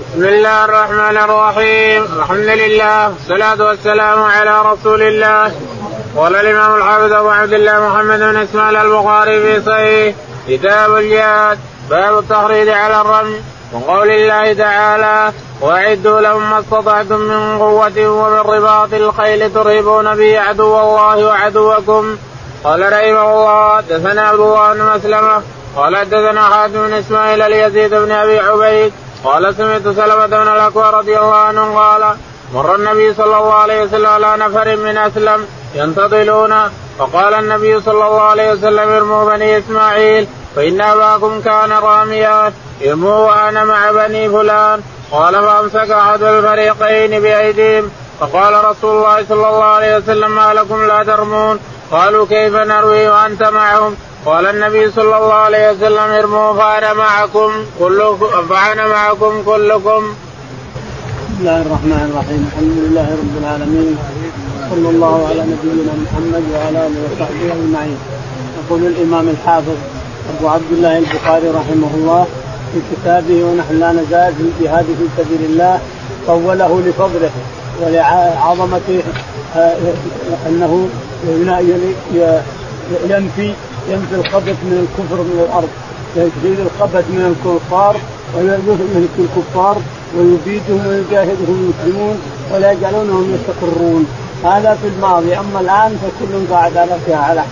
بسم الله الرحمن الرحيم. الحمد لله والصلاة والسلام على رسول الله. قال الإمام الحافظ أبو عبد الله محمد بن إسماعيل البخاري في صحيح. كتاب الجهاد باب التحريض على الرمي. وقول الله تعالى وأعدوا لهم ما استطعتم من قوة ومن رباط الخيل ترهبون به عدو الله وعدوكم. قال رحمه الله حدثنا عبد الله بن مسلمة. قال حدثنا حاتم بن إسماعيل اليزيد بن أبي عبيد. قال سمعت سلمة بن الاكوى رضي الله عنه قال مر النبي صلى الله عليه وسلم على نفر من أسلم ينتظلون فقال النبي صلى الله عليه وسلم ارموا بني إسماعيل فإن أباكم كان راميا ارموا وأنا مع بني فلان. قال فأمسك أحد الفريقين بأيديهم فقال رسول الله صلى الله عليه وسلم ما لكم لا ترمون؟ قالوا كيف نروي وأنت معهم؟ قال النبي صلى الله عليه وسلم ارموا فأنا معكم كلكم فأنا معكم كلكم. بسم الله الرحمن الرحيم. الحمد لله رب العالمين. صلى الله على نبينا محمد وعلى آله وصحبه أجمعين. يقول الإمام الحافظ أبو عبد الله البخاري رحمه الله في كتابه ونحن لا نزال في الجهاد في سبيل الله طوله لفضله ولعظمته آه، أنه ينفي ينفي الخبث من الكفر من الأرض يزيد الخبث من الكفار ويهلك الكفار ويبيدهم ويجاهدهم المسلمون ولا يجعلونهم يستقرون. هذا في الماضي. أما الآن فكل قاعد على على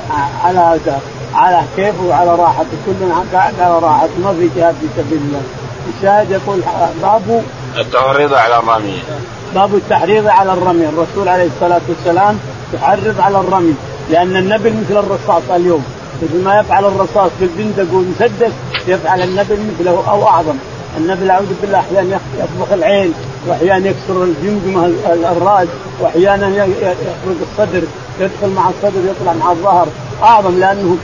على على كيفه وعلى راحته. كل قاعد على راحته. ما في جهاد في سبيل الله. الشاهد يقول باب التحريض على الرمي. باب التحريض على الرمي. الرسول عليه الصلاة والسلام يحرض على الرمي لأن النبل مثل الرصاص اليوم. مثل ما يفعل الرصاص بالبندق والمسدس يفعل النبل مثله أو أعظم. النبل أعوذ بالله أحيانا يطبخ العين وأحيانا يكسر الجمجمه الراس وأحيانا يخرج الصدر يدخل مع الصدر يطلع مع الظهر. أعظم لأنه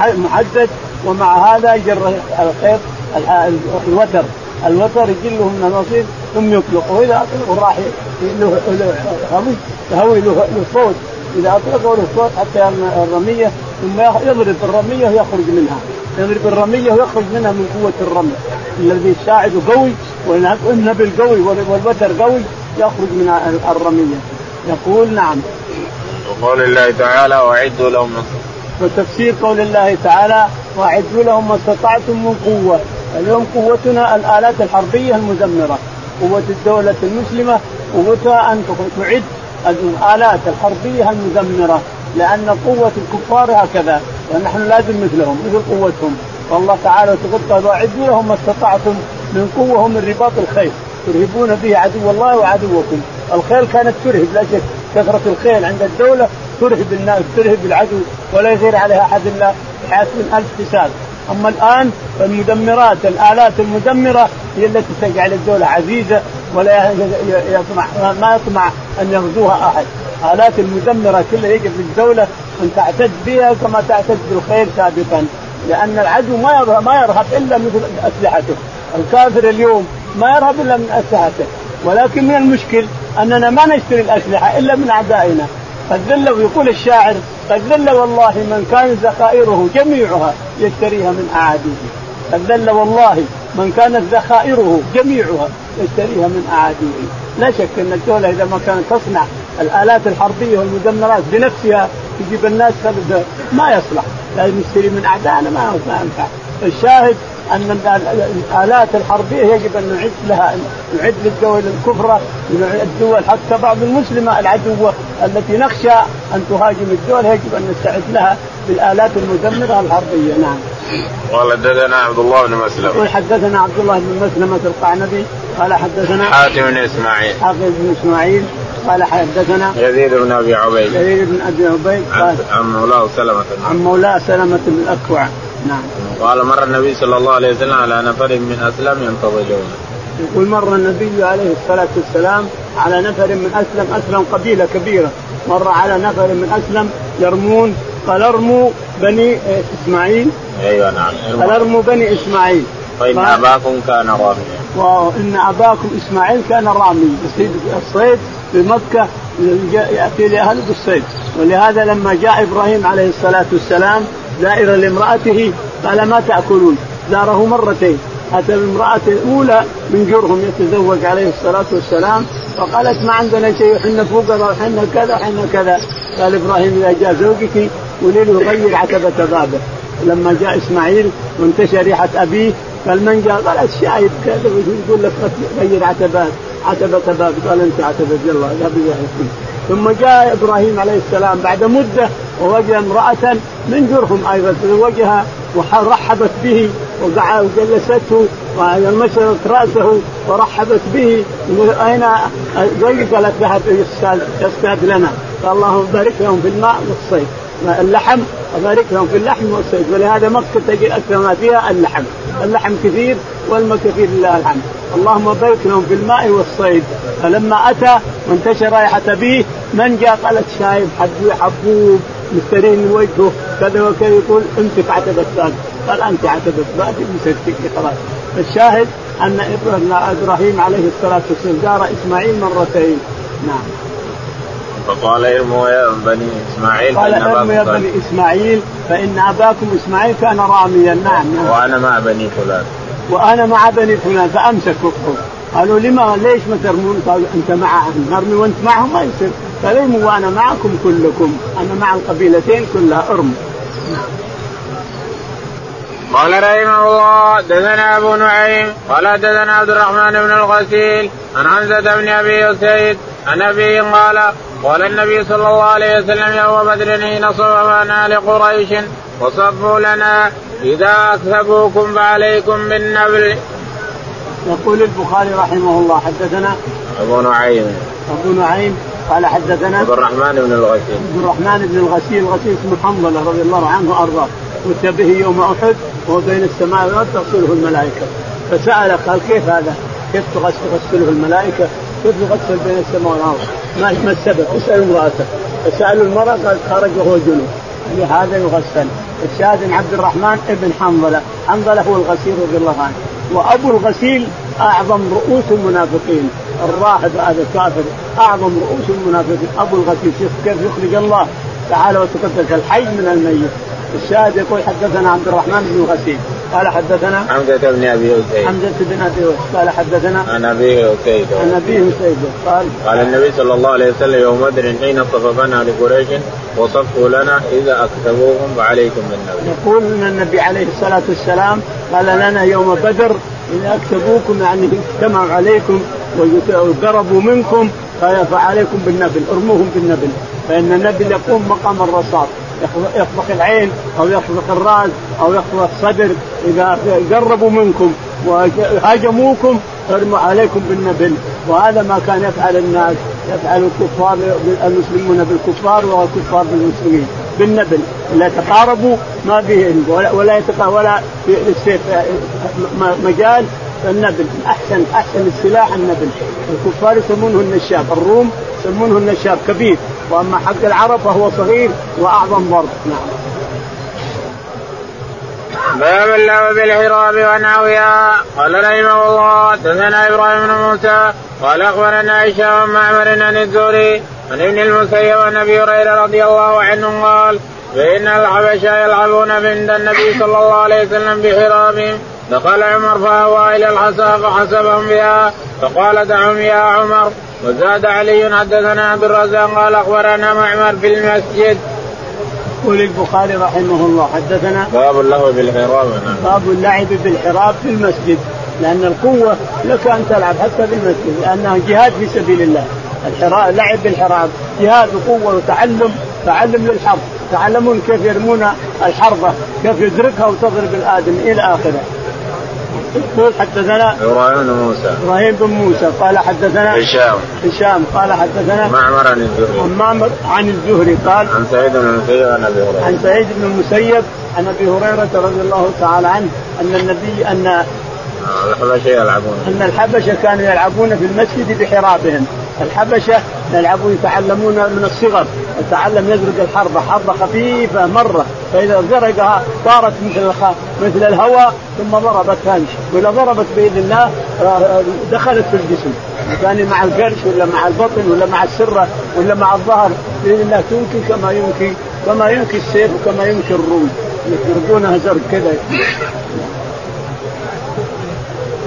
محدد ومع هذا يجر الخيط الوتر. الوتر يجله من النصيب ثم يطلق. وإذا اطلق راح له هوي له صوت. إذا اطلقه له صوت حتى الرمية ثم يضرب الرمية ويخرج منها. يضرب الرمية ويخرج منها من قوة الرمي. الذي الساعد قوي والنبل قوي والوتر قوي يخرج من الرمية. يقول نعم. وقول الله تعالى واعدوا لهم وتفسير قول الله تعالى واعدوا لهم ما استطعتم من قوة. اليوم قوتنا الآلات الحربية المدمره قوة الدولة المسلمة قوتها أن تعد الآلات الحربية المدمره لأن قوة الكفار هكذا ونحن لازم مثلهم مثل قوتهم. والله تعالى تقول واعدوا لهم ما استطعتم من قوة ومن رباط الخيل ترهبون به عدو الله وعدوكم. الخيل كانت ترهب لا شك كثرة الخيل عند الدولة ترهب الناس ترهب العدو ولا يغير عليها أحد إلا من ألف حساب أما الآن فالمدمرات الآلات المدمرة هي التي تجعل الدولة عزيزة ولا يطمع ما يطمع أن يغزوها أحد. آلات المدمرة كلها يجب للدوله أن تعتد بها كما تعتد بالخير سابقا. لأن العدو ما يرهب ما يرهب إلا مثل أسلحته. الكافر اليوم ما يرهب إلا من أسلحته. ولكن من المشكل أننا ما نشتري الأسلحة إلا من أعدائنا. قد ذل ويقول الشاعر قد ذل والله من كانت ذخائره جميعها يشتريها من أعاديه. قد ذل والله من كانت ذخائره جميعها يشتريها من أعادية. لا شك أن الدولة إذا ما كانت تصنع الآلات الحربية والمدمرات بنفسها تجيب الناس ما يصلح. لازم نشتري من اعدائنا ما ينفع الشاهد أن الآلات الحربية يجب أن نعد لها نعد للدول الكفرى الدول حتى بعض المسلمة العدوه التي نخشى أن تهاجم الدول يجب أن نستعد لها بالآلات المدمرة الحربية. نعم. قال حدثنا عبد الله بن مسلم. يقول حدثنا عبد الله بن مسلمة القعنبي قال حدثنا حاتم بن إسماعيل. حاتم بن إسماعيل قال حدثنا يزيد بن أبي عبيد. يزيد بن أبي عبيد قال عن مولاه سلمة عن مولاه سلمة بن الاكوع نعم. قال مر النبي صلى الله عليه وسلم على نفر من أسلم ينتظرون. يقول مر النبي عليه الصلاة والسلام على نفر من أسلم أسلم قبيلة كبيرة مر على نفر من أسلم يرمون قال ارموا بني إسماعيل. أيوة نعم. قال ارموا بني إسماعيل. فإن أباكم كان راميا. وإن أباكم إسماعيل كان رامي يصيد الصيد في مكة يأتي لأهل بالصيد. ولهذا لما جاء إبراهيم عليه الصلاة والسلام زائرا لامرأته قال ما تأكلون؟ زاره مرتين. أتى بامراه الأولى من جرهم يتزوج عليه الصلاة والسلام فقالت ما عندنا شيء إحنا فقراء إحنا كذا إحنا كذا. قال إبراهيم إذا جاء زوجك قولي له غير عتبة بابه. لما جاء إسماعيل وانتشر ريحة أبيه قال من جاء؟ قال الشايب كذا يقول لك غير عتبات عتبة باب قال أنت عتبة يلا لا فيه ثم جاء إبراهيم عليه السلام بعد مدة ووجد امرأة من جرهم أيضا تزوجها ورحبت به وجلسته ومسكت رأسه ورحبت به. أين قالت ذهب يستاذ لنا؟ قال اللهم بارك لهم في الماء والصيد. اللحم وبارك لهم في اللحم والصيد. ولهذا مكه تجد أكثر ما فيها اللحم. اللحم كثير والماء كثير لله الحمد اللهم بارك لهم في الماء والصيد. فلما أتى وانتشر رائحة به من جاء؟ قالت شايب حبوب. مسترين وجهه كذا وكذا يقول امسك عتبة باب قال أنت عتبة باب مسكتك خلاص الشاهد أن إبراهيم عليه الصلاة والسلام زار إسماعيل مرتين. نعم. فقال ارموا يا بني إسماعيل قال ارموا يا بني إسماعيل فإن أباكم إسماعيل كان راميا. نعم, نعم. وأنا مع بني فلان. وأنا مع بني فلان فأمسكوا. قالوا لما ليش ما ترمون؟ قالوا أنت معهم نرمي وأنت معهم ما يصير. فارموا وأنا معكم كلكم. أنا مع القبيلتين كلها ارموا قال رحمه الله دثنا أبو نعيم قال دثنا عبد الرحمن بن الغسيل عن حمزة بن أبي اسيد عن ابي قال قال النبي صلى الله عليه وسلم يوم بدر حين صففنا لقريش وصفوا لنا إذا أكسبوكم فعليكم بالنبل. يقول البخاري رحمه الله حدثنا أبو نعيم. أبو نعيم قال حدثنا عبد الرحمن بن الغسيل. عبد الرحمن بن الغسيل الغسيل اسمه حنظلة رضي الله عنه وارضاه كنت به يوم أحد وهو بين السماء والأرض تغسله الملائكة. فسأل قال كيف هذا؟ كيف تغسله الملائكة؟ كيف يغسل بين السماء والأرض؟ ما ما السبب؟ اسأل امرأته. فسالوا المرأة قالت خرج وهو جنوب لهذا يغسل. الشاهد عبد الرحمن ابن حنظلة. حنظلة هو الغسيل رضي الله عنه. وأبو الغسيل أعظم رؤوس المنافقين. الراهب هذا الكافر أعظم رؤوس المنافقين. أبو الغسيل شوف كيف يخرج الله؟ تعالى وتقدس الحي من الميت. الشاهد يقول حدثنا عبد الرحمن بن غسيل قال حدثنا حمزة بن أبي أسيد. حمزة بن أبي أسيد. قال حدثنا عن أبي أسيد. عن أبي أسيد. قال قال النبي صلى الله عليه وسلم يوم بدر حين صففنا لقريش وصفوا لنا إذا اكتبوهم فعليكم بالنبي. يقول إن النبي عليه الصلاة والسلام قال لنا يوم بدر اذا اكتبوكم يعني اجتمعوا عليكم. وقربوا منكم فعليكم بالنبل ارموهم بالنبل. فإن النبل يقوم مقام الرصاص. يخفق العين أو يخفق الراس أو يخفق الصدر. إذا قربوا منكم وهاجموكم ارموا عليكم بالنبل. وهذا ما كان يفعل الناس. يفعل الكفار المسلمون بالكفار والكفار بالمسلمين. بالنبل. لا يتقاربوا ما فيه ولا ولا ولا في السيف مجال النبل أحسن أحسن السلاح النبل. الكفار يسمونه النشاب الروم يسمونه النشاب كبير. وأما حق العرب فهو صغير وأعظم ضرب. نعم. باب الله بالحراب ونحوها قال رحمه الله حدثنا إبراهيم بن موسى قال أخبرنا عائشة ومعمر عن الزهري عن ابن المسيب عن أبي هريرة رضي الله عنه قال فان الحبشة يلعبون عند النبي صلى الله عليه وسلم بحرابهم دخل عمر فأوى إلى الحصى فحسبهم بها فقال دعهم يا عمر. وزاد علي حدثنا عبد الرزاق قال أخبرنا معمر في المسجد. يقول البخاري رحمه الله حدثنا باب اللهو بالحراب باب اللعب بالحراب في المسجد لأن القوة لك أن تلعب حتى في المسجد لأنها جهاد في سبيل الله. الحراب اللعب بالحراب جهاد وقوة وتعلم تعلم للحرب تعلمون كيف يرمون الحربه كيف يدركها وتضرب الآدم إلى آخره. يقول حدثنا إبراهيم بن موسى. إبراهيم بن موسى. قال حدثنا هشام. هشام. قال حدثنا معمر عن الزهري. معمر عن الزهري. قال عن سعيد بن المسيب عن أبي هريرة. عن سعيد بن المسيب عن أبي هريرة رضي الله تعالى عنه أن النبي أن الحبشه يلعبون. أن الحبشة كانوا يلعبون في المسجد بحرابهم. الحبشة يلعبون يتعلمون من الصغر. يتعلم يزرق الحربه حربه خفيفة مرة. فإذا زرقها صارت مثل مثل الهواء ثم ضربت ثاني وإذا ضربت بإذن الله آه، دخلت في الجسم. كان مع القرش ولا مع البطن ولا مع السرة ولا مع الظهر بإذن الله تنكي كما ينكي كما ينكي السيف وكما ينكي الروم. يضربونها زرق كذا.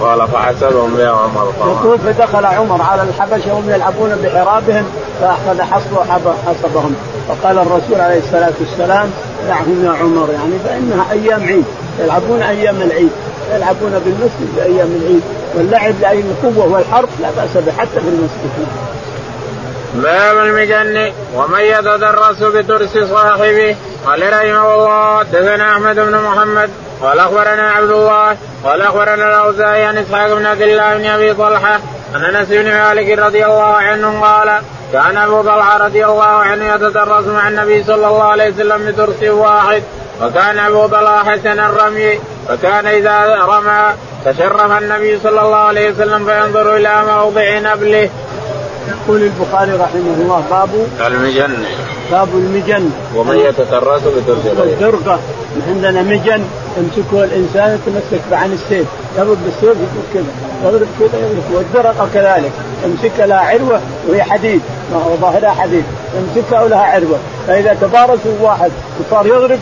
قال فحسبهم يا عمر يقول فدخل عمر على الحبشة وهم يلعبون بحرابهم فأخذ حصب حصبهم. فقال الرسول عليه الصلاة والسلام دعهم يا عمر يعني فإنها أيام عيد. يلعبون أيام العيد. يلعبون بالمسجد بأيام العيد. واللعب لأي قوه والحرب لا بأس به حتى في المسجد. باب المجن ومن يتدرس بدرس صاحبه قال رحمه الله حدثنا أحمد بن محمد قال أخبرنا عبد الله قال أخبرنا الأوزاعي عن إسحاق بن عبد الله بن أبي طلحة عن أنس بن مالك رضي الله عنه قال كان أبو طلحة رضي الله عنه يتدرس مع النبي صلى الله عليه وسلم بدرس واحد وكان أبو طلحة حسن الرمي فكان إذا رمى تشرف النبي صلى الله عليه وسلم فينظر إلى موضع نبله. يقول البخاري رحمه الله باب المجن. باب المجن. ومن يتترس بدرجه الدرقة. عندنا مجن يمسكه الإنسان يتمسك عن السيف. يضرب بالسيف يقول كذا يضرب كذا يضرب والدرقة كذلك. يمسكها لها عروة وهي حديد وظاهرها حديد. يمسكها ولها عروة. فإذا تبارزوا واحد وصار يضرب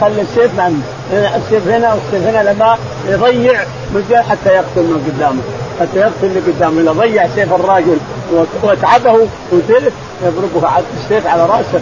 خلي السيف مع السيف هنا والسيف هنا لما يضيع مجال حتى يقتل من قدامه. حتى يقتل اللي قدامه. إذا ضيع سيف الراجل واتعبه وتلف يضربه السيف على رأسه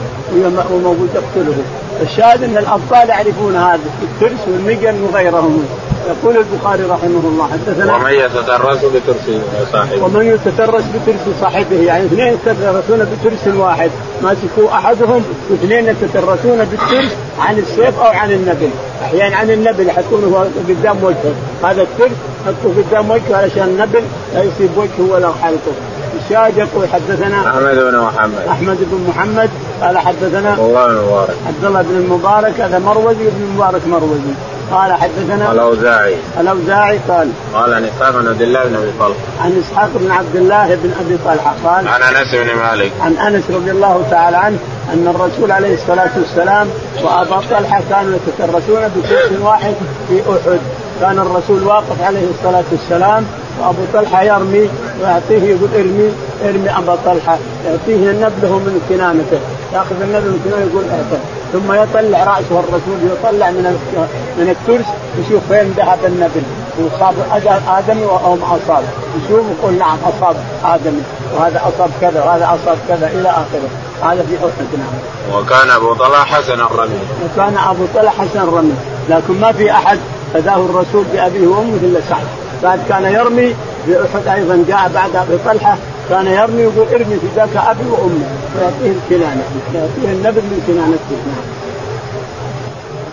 وموجود يقتله. الشاهد إن الاطفال يعرفون هذا الترس والمجن وغيرهم. يقول البخاري رحمه الله حدثنا ومن يتدرس بترس صاحبه. ومن يتدرس بترس صاحبه يعني اثنين يتدرسون بترس واحد. ماسكوا أحدهم واثنين يتدرسون بالترس عن السيف أو عن النبل أحيانا عن النبل يحطونه قدام وجهه. هذا الترس يحطه قدام وجهه علشان النبل لا يصيب وجهه ولا حلقه. الشاهد يقول حدثنا أحمد بن محمد. أحمد بن محمد قال حدثنا الله بن المبارك. عبد الله بن المبارك هذا مروزي وابن المبارك مروزي. قال حدثنا الأوزاعي. الأوزاعي قال قال عن إسحاق بن عبد الله بن أبي طلحة. عن إسحاق بن عبد الله بن أبي طلحة قال عن أنس بن مالك. عن أنس رضي الله تعالى عنه أن الرسول عليه الصلاة والسلام وأبا طلحة كانوا يتكرسون بسيف واحد في أحد. كان الرسول واقف عليه الصلاة والسلام وابو طلحة يرمي ويعطيه يقول ارمي ارمي ابا طلحة. يعطيه النبله من كنانته. يأخذ النبل من كنانته يقول أعطه. ثم يطلع رأسه الرسول يطلع من من الترس يشوف فين ذهب النبل. وصاب آدمي أو ما أصاب. يشوف يقول نعم أصاب آدمي. وهذا أصاب كذا وهذا أصاب كذا إلى آخره. هذا في احد نعم. وكان أبو طلحة حسن الرمي. وكان أبو طلحة حسن الرمي. لكن ما في أحد فداه الرسول بأبيه وأمه إلا سعد. بعد كان يرمي في أحد أيضا جاء بعد أبي طلحة كان يرمي يقول ارمي في ذاك أبي وأمي. ويعطيه الكنانة يعطيه النبل من كنانته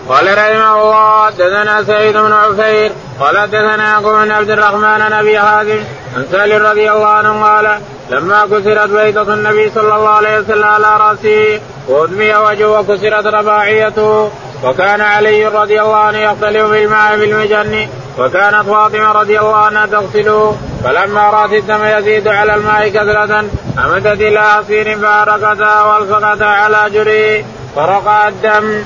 قال رحمه الله حدثنا سعيد بن عفير قال حدثنا يعقوب بن عبد الرحمن عن أبي حازم عن سالم رضي الله عنه قال لما كسرت بيضة النبي صلى الله عليه وسلم على رأسه وأدمي وجهه وكسرت رباعيته وكان علي رضي الله عنه يختلف بالماء بالمجن وكانت فاطمة رضي الله عنها تغسله فلما رأت الدم يزيد على الماء كثرة أمدت إلى عصير فأرقتها والفقتها على جريه فرقع الدم.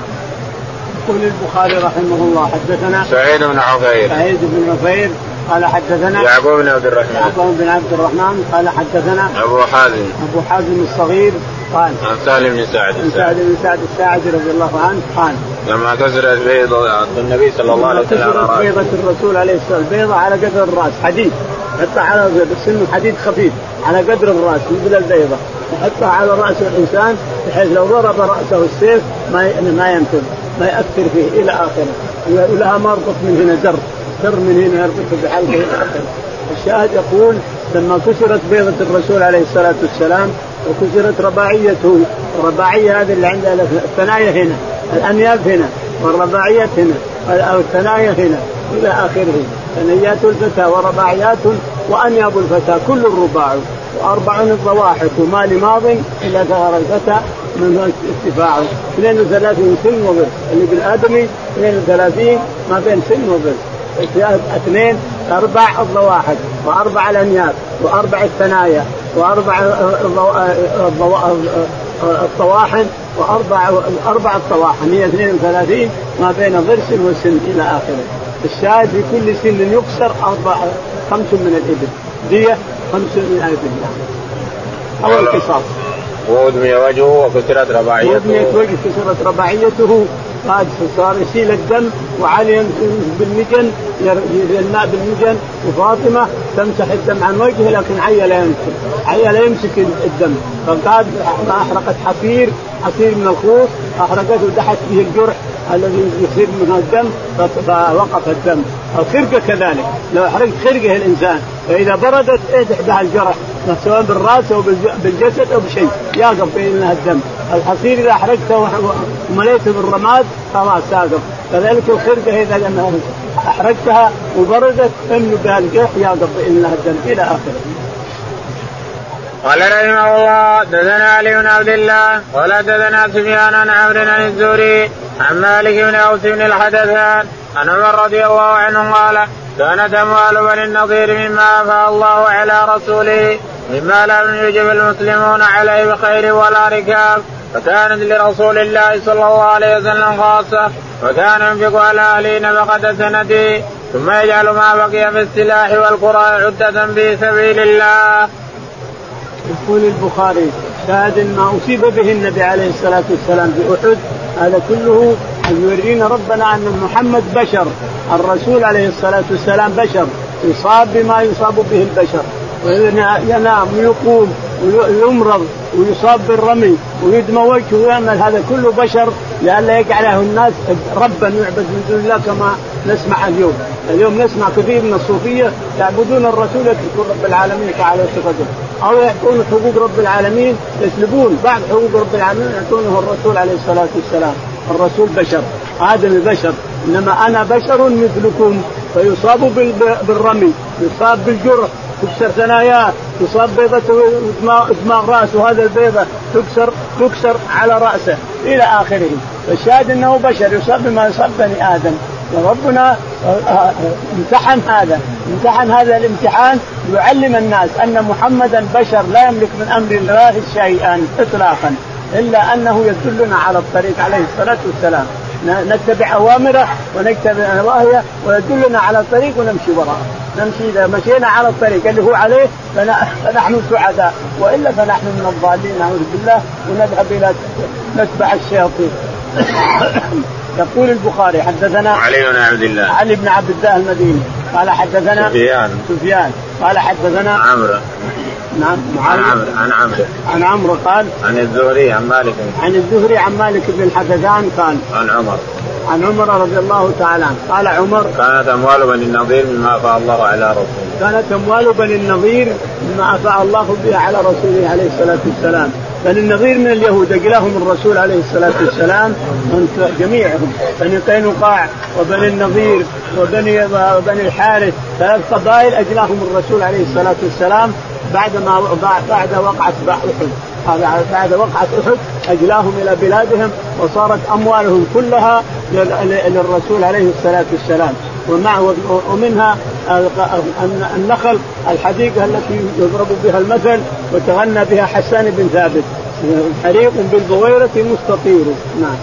يقول البخاري رحمه الله حدثنا سعيد بن عفير. سعيد بن عفير قال حدثنا يعقوب بن عبد الرحمن. يعقوب بن عبد الرحمن قال حدثنا أبو حازم. أبو حازم الصغير قال عن سالم بن سعد عن سعد بن سعد الساعدي رضي الله عنه قال لما كسرت بيضة النبي صلى الله عليه وسلم كسرت بيضة الرسول عليه الصلاة والسلام بيضة على قدر الرأس حديد. حتى على سن حديد خفيف على قدر الرأس مثل البيضة. يحطها على رأس الإنسان بحيث لو ضرب رأسه السيف ما ما ينفذ ما يأثر فيه إلى آخره. ولها مربط من هنا زر زر من هنا يربط بحلقه. إلى اخره الشاهد يقول لما كسرت بيضة الرسول عليه الصلاة والسلام وكسرت رباعيته الرباعية هذه اللي عندها الثنايا هنا الأنياب هنا والرباعيات هنا الثنايا هنا إلى آخره. ثنيات الفتى ورباعيات وأنياب الفتى كل الرباع. وأربع الضواحك وما لماض إلا ظهر الفتى من ارتفاعه 32 سن وبر. اللي بالآدمي 32 ما بين سن وبر. اثنين أربع الضواحك وأربع الأنياب وأربع الثنايا. وأربع الطواحن واربع أربع الطواحن هي 32 ما بين ضرس وسن إلى آخره. الشاهد في كل سن يكسر أربع خمس من الإبل. دية خمس من الإبل. أو القصاص وأدمي وجهه وكسرت رباعيته. وأدميت وجهه كسرت رباعيته. قاد صار يسيل الدم وعلي بالمجن الماء بالمجن. وفاطمة تمسح الدم عن وجهه لكن عيا لا يمسك. عيا لا يمسك الدم. فقاد أحرقت حفير حفير من الخوص أحرقته ودحت به الجرح. الذي يصير منه الدم فوقف الدم. الخرقة كذلك. لو أحرقت خرقة الإنسان فإذا بردت افتح بها الجرح سواء بالرأس أو بالجسد أو بشيء يقف بينها الدم. الحصير إذا أحرقته ومليته بالرماد خلاص يقف. كذلك الخرقة إذا أحرقتها وبردت أنه بها الجرح يقف بينها الدم إلى آخره. قال رحمه الله دثنا علي بن عبد الله ولا دثنا سفيان عن عمرو عن الزهري عن مالك بن أوس بن الحدثان عن عمر رضي الله عنه قال كانت أموال بني النضير مما افاء الله على رسوله مما لم يجب المسلمون عليه بخير ولا ركاب فكانت لرسول الله صلى الله عليه وسلم خاصة وكان ينفق على أهله نفقة سنته ثم يجعل ما بقي في السلاح والقرى عدة في سبيل الله. يقول البخاري شاهد ما أصيب به النبي عليه الصلاة والسلام في أحد هذا كله يورينا ربنا أن محمد بشر الرسول عليه الصلاة والسلام بشر يصاب بما يصاب به البشر ينام ويقوم ويمرض ويصاب بالرمي ويدمى وجهه ويعمل هذا كله بشر لئلا يجعله الناس ربا يعبد من دون الله كما نسمع اليوم، اليوم نسمع كثير من الصوفية يعبدون الرسول يتركون رب العالمين تعالى صفته، أو يعطون حقوق رب العالمين يسلبون بعض حقوق رب العالمين يعطونه الرسول عليه الصلاة والسلام، الرسول بشر، آدم بشر، إنما أنا بشر مثلكم فيصاب بالرمي، يصاب بالجرح، تكسر ثناياه تصاب بيضته دماغ رأسه هذا البيضة تكسر تكسر على رأسه إلى آخره. فالشاهد أنه بشر يصاب بما يصاب بني آدم. وربنا آه، آه، امتحن هذا. امتحن هذا الامتحان ليعلم الناس أن محمدا بشر لا يملك من أمر الله شيئا إطلاقا إلا أنه يدلنا على الطريق عليه الصلاة والسلام. نتبع أوامره ونتبع نواهيه ويدلنا على الطريق ونمشي وراءه. نمشي إذا مشينا على الطريق اللي هو عليه فنحن سعداء. وإلا فنحن من الضالين نعوذ بالله ونذهب إلى نتبع الشياطين. يقول البخاري حدثنا علي بن عبد الله. علي بن عبد الله المديني. قال حدثنا سفيان. سفيان. قال حدثنا عمرو. نعم عن عمرو عن عمرو. عن عمرو قال عن الزهري عن مالك. عن الزهري عن مالك بن الحدثان قال عن عمر. عن عمر رضي الله تعالى عنه. قال عمر كانت أموال بني النضير مما أفاء الله على رسوله. كانت أموال بني النضير مما أفاء الله بها على رسوله عليه الصلاة والسلام. بني النضير من اليهود اجلاهم الرسول عليه الصلاة والسلام جميعهم بني قينقاع وبني النضير وبني وبني الحارث ثلاث قبائل اجلاهم الرسول عليه الصلاة والسلام بعد ما بعد وقعة أحد. بعد وقعة أحد أجلاهم إلى بلادهم وصارت أموالهم كلها للرسول عليه الصلاة والسلام. ومنها النخل الحديقة التي يضرب بها المثل وتغنى بها حسان بن ثابت. حريق بالبويرة مستطير. نعم.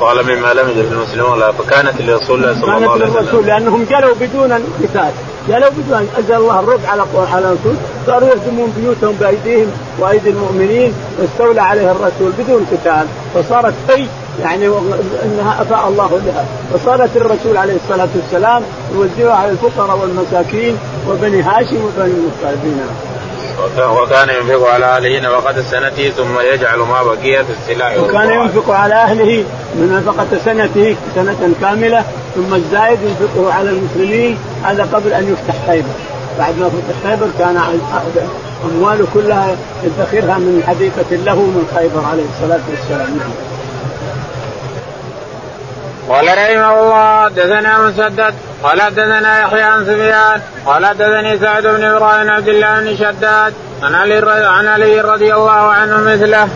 قال مما لم يجد المسلمون فكانت لرسول الله صلى الله عليه وسلم. كانت للرسول لأنهم جلوا بدون قتال جلوا بدون أنزل الله الرب على على الرسول صاروا يهدمون بيوتهم بأيديهم وأيدي المؤمنين واستولى عليها الرسول بدون قتال. فصارت أي يعني إنها افاء الله لها فصارت الرسول عليه الصلاة والسلام يوزعها على الفقراء والمساكين وبني هاشم وبني المطلبين وكان ينفق على أهله نفقة سنته ثم يجعل ما بقي في السلاح وكان ينفق على أهله من نفقة سنته سنة كاملة ثم الزايد ينفقه على المسلمين هذا قبل أن يفتح خيبر. بعد ما فتح خيبر كان أمواله كلها يدخرها من حديقة له من خيبر عليه الصلاة والسلام. نعم. قال رحمه الله دثنا مسدد قال حدثنا يحيى عن سفيان قال حدثني سعد بن إبراهيم عبد الله بن شداد عن علي عن علي رضي الله عنه مثله.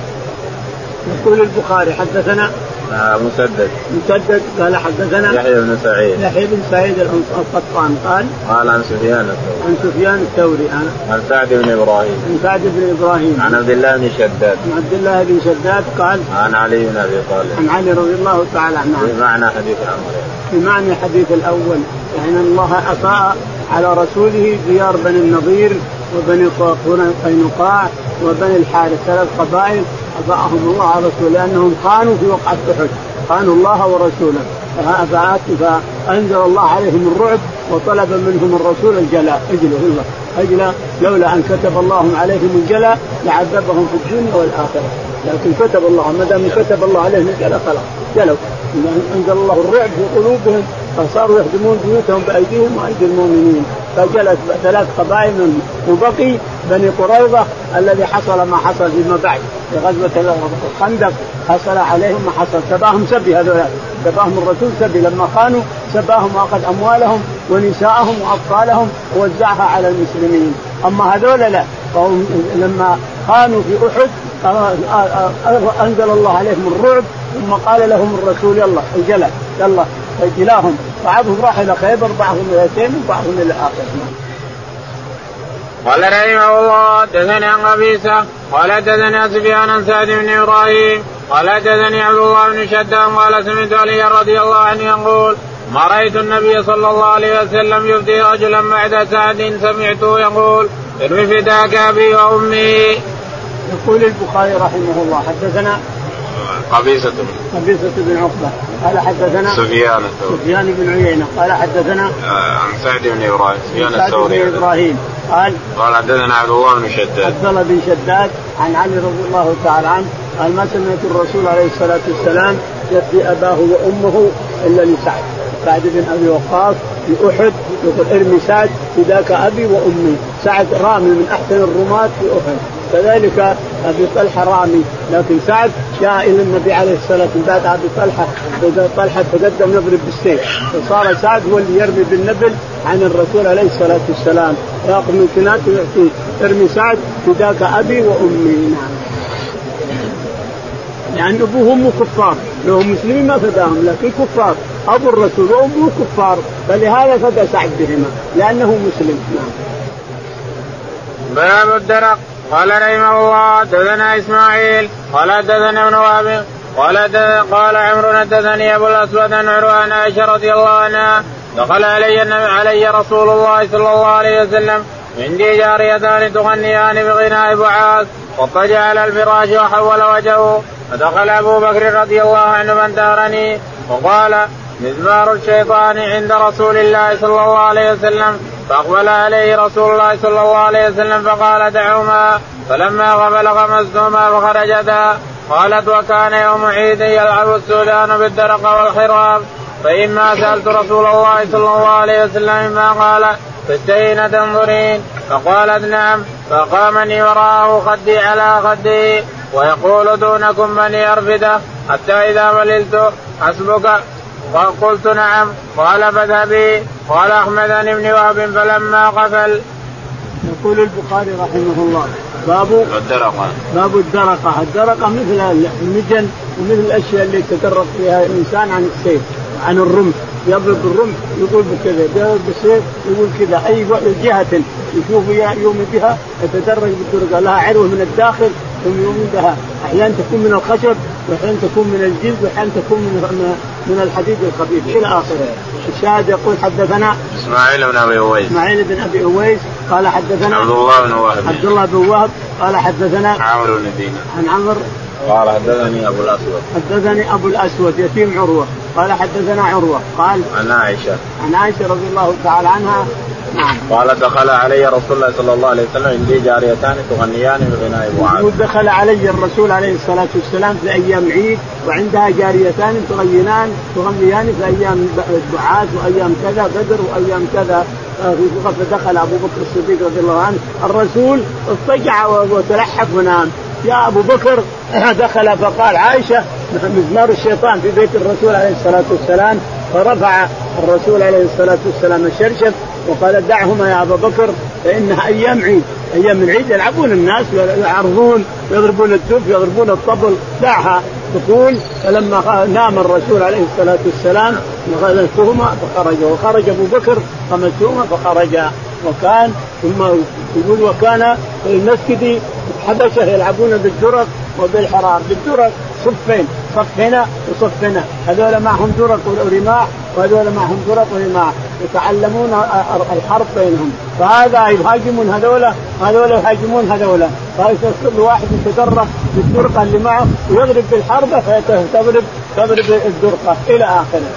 يقول البخاري حدثنا آه، مسدد. مسدد قال حدثنا يحيى بن سعيد. يحيى بن سعيد القطان قال قال عن سفيان الثوري. عن سفيان الثوري عن سعد بن إبراهيم. عن سعد بن إبراهيم. عن عبد الله بن شداد. عن عبد الله بن شداد قال عن علي بن أبي طالب. عن علي رضي الله تعالى عنه. بمعنى حديث الامر بمعنى الحديث الأول يعني الله افاء على رسوله ديار بني النضير وبني قينقاع وبني الحارث ثلاث قبائل افاهم الله ورسوله لأنهم خانوا في وقعة أحد. خانوا الله ورسوله. فأنزل الله عليهم الرعب وطلب منهم الرسول الجلاء. اجلوا الله. أجل لولا أن كتب الله عليهم الجلاء لعذبهم في الدنيا والآخرة. لكن كتب الله ما دام كتب الله عليهم الجلاء خلاص. جلوا. أنزل الله الرعب في قلوبهم فصاروا يهدمون بيوتهم بأيديهم وأيدي المؤمنين. فجلت ثلاث قبائل وبقي بني قريظة الذي حصل ما حصل فيما بعد. في غزوة الخندق حصل عليهم ما حصل. سباهم سبي هذول. سباهم الرسول سبي. لما خانوا سباهم وأخذ أموالهم ونساءهم وأطفالهم ووزعها على المسلمين. أما هذول لا. فهم لما خانوا في أحد أنزل الله عليهم الرعب ثم قال لهم الرسول يلا الجلا يلا. اجلاهم بعضهم راح إلى خيبر بعضهم إلى تيم وبعضهم إلى آخر قال رحمه الله حدثني عن قبيصة قال حدثني سفيان عن سعد بن إبراهيم قال حدثني عبد الله بن شداد قال سمعت علي رضي الله عنه يقول ما رايت النبي صلى الله عليه وسلم يفدي رجلا بعد سعد سمعته يقول ارمي فداك أبي وامي. يقول البخاري رحمه الله حدثنا قبيصة. قبيصة بن عقبة. قال حدثنا سفيان سفيان بن عيينة. قال حدثنا آه، عن سعد بن إبراهيم. سفيان الثوري سعد بن إبراهيم. قال قال حدثنا عبد الله بن شداد. عبد الله بن شداد عن علي رضي الله تعالى عنه قال ما سمعت الرسول عليه الصلاة والسلام يفدي أباه وأمه إلا لسعد. سعد بن أبي وقاص في أحد يقول ارمي سعد فداك أبي وأمي. سعد رامي من أحسن الرماة في أحد. كذلك أبي طلحة رامي. لكن سعد جاء إلى النبي عليه الصلاة والسلام بعد أبي طلحة. طلحة تقدم يضرب بالسيف. فصار سعد هو اللي يرمي بالنبل عن الرسول عليه الصلاة والسلام. يأخذ من كناته ويعطيه. ارمي سعد فداك أبي وأمي. نعم لأن يعني أبوه وأمه كفار. لو مسلمين ما فداهم لكن كفار. أبو الرسول وأمه كفار. فلهذا فدى سعد بهما لأنه مسلم. نعم. باب الدرق. قال رحمه الله حدثنا إسماعيل قال حدثنا ابن وهب قال قال عمرو حدثني أبو الأسود عن عروة عائشة رضي الله عنها دخل علي علي رسول الله صلى الله عليه وسلم عندي جاريتان تغنيان بغناء بعاث واضطجع على الفراش وحول وجهه فدخل أبو بكر رضي الله عنه من دارني وقال مزمار الشيطان عند رسول الله صلى الله عليه وسلم فأقبل عليه رسول الله صلى الله عليه وسلم فقال دعوما فلما غفل غمزتهما فخرجتا. قالت وكان يوم عيد يلعب السودان بالدرق والخراب. فإما سألت رسول الله صلى الله عليه وسلم ما قال. فاستين تنظرين. فقالت نعم. فقامني وراءه خدي على خدي. ويقول دونكم بني أرفدة حتى إذا مللت حسبك قلت نعم. قال فاذهبي قال أحمدني بن وهب فلما قفل يقول البخاري رحمه الله. باب الدرقة. باب الدرقة، الدرقة مثل المجن ومثل الأشياء اللي يتدرق فيها الإنسان عن السيف عن الرمح. يضرب بالرمح يقول بكذا. يضرب بالسيف يقول كذا. أي جهة يشوف يوم بها يتدرج بالدرقة. لها عروة من الداخل. بها أحيانا تكون من الخشب وأحيانا تكون من الجلد وأحيانا تكون من من الحديد الخفيف إلى آخره. الشاهد يقول حدثنا إسماعيل بن أبي أويس. إسماعيل بن أبي أويس قال حدثنا عبد الله بن وهب. عبد الله بن وهب قال حدثنا عمرو بن دينار. عن عمرو. قال حدثني أبو الأسود. حدثني أبو الأسود يتيم عروة. قال حدثنا عروة. قال عن عائشة. عن عائشة رضي الله تعالى عنها قال دخل علي رسول الله صلى الله عليه وسلم عندي جاريتان تغنيان بغناء معاذ دخل علي الرسول عليه الصلاة والسلام في أيام عيد وعندها جاريتان تغنيان تغنيان في أيام بعاث وأيام كذا بدر وأيام كذا فدخل أبو بكر الصديق رضي الله عنه. الرسول اضطجع وتلحف ونام يا أبو بكر دخل فقال عائشة مزمار الشيطان في بيت الرسول عليه الصلاة والسلام. فرفع الرسول عليه الصلاة والسلام الشرشف وقال دعهما يا ابا بكر فانها أيام عيد أيام العيد يلعبون الناس ويعرضون ويضربون الدف ويضربون الطبل. دعها. تقول فلما نام الرسول عليه الصلاة والسلام غللتهما فخرج وخرج أبو بكر خمسهما فخرجا وكان ثم يقول وكان في المسجد حبشة يلعبون بالدرق وبالحرام. بالدرق صفين صف هنا وصف هنا هذول معهم درق ورماح وهذول معهم درق وهي يتعلمون الحرب بينهم. فهذا يهاجمون هذولا وهذول يهاجمون هذولا. كل واحد يتدرب بالدرقة اللي معه. ويضرب بالحربة فتضرب تضرب الدرقة إلى آخره.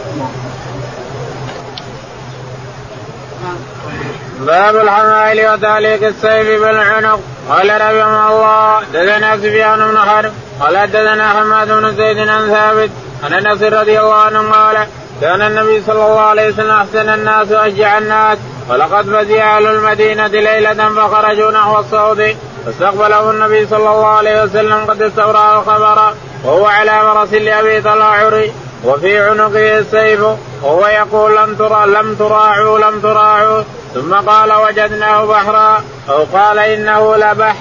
باب الحمائل وتعليق السيف بالعنق. قال رحمه الله دثنا سفيان بن حرب قال دثنا حماد بن زيد عن ثابت عن أنس رضي الله عنه قال كان النبي صلى الله عليه وسلم أحسن الناس وأشجع الناس ولقد فزع أهل المدينة ليلة فخرجوا نحو الصوت فاستقبله النبي صلى الله عليه وسلم قد استوراه الخبر وهو على فرس لأبي عري وفي عنقه السيف وهو يقول لم ترى لم تراعوا لم تراعوا ثم قال وجدناه بحرا أو قال إنه لبح.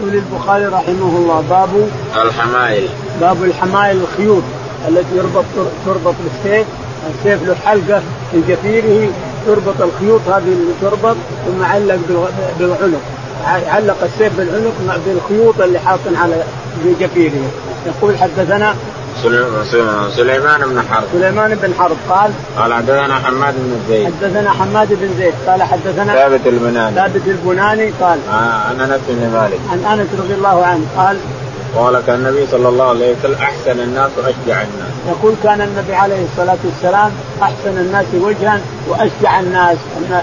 يقول البخاري رحمه الله باب الحمائل باب الحمائل الخيوط التي يربط تربط بالسيف. السيف له حلقة في جفيره تربط الخيوط هذه اللي تربط ثم علق بالعنق. علق السيف بالعنق بالخيوط اللي حاط على جفيره. يقول حدثنا سليمان بن حرب. سليمان بن حرب. قال قال حدثنا حماد بن زيد. حدثنا حماد بن زيد. قال حدثنا ثابت البناني. ثابت البناني. قال آه عن أنس بن مالك. عن أنس رضي الله عنه. قال قال كان النبي صلى الله عليه وسلم أحسن الناس وأشجع الناس. يقول كان النبي عليه الصلاة والسلام أحسن الناس وجها وأشجع الناس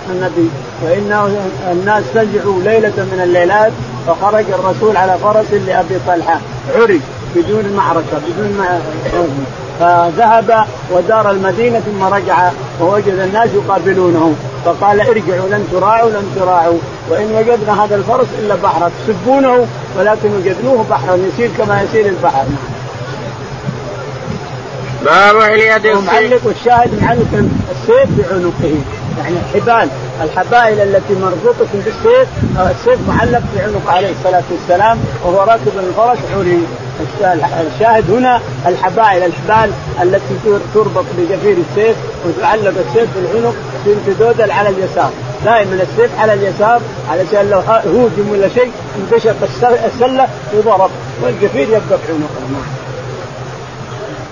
النبي وانه الناس فزعوا ليلة من الليلات فخرج الرسول على فرس لأبي طلحة عري بدون معركة بدون فذهب ودار المدينة ثم رجع ووجد الناس يقابلونه فقال ارجعوا لن تراعوا لن تراعوا. وإن وجدنا هذا الفرس إلا بحرا تسبونه ولكن وجدنوه بحرا يسير كما يسير البحر. باب حلية السيف. معلق والشاهد معلق السيف بعنقه. يعني الحبال الحبائل التي مربوطة بالسيف السيف معلق في عنق عليه الصلاة والسلام وهو راكب الفرس عري الشاهد هنا الحبائل الحبال التي تربط بجفير السيف وتعلق السيف في العنق تنتدودل على اليسار. دائما السيف على اليسار علشان لو هوجم ولا شيء انكشف السلة وضرب والجفير يبقى في عنقه.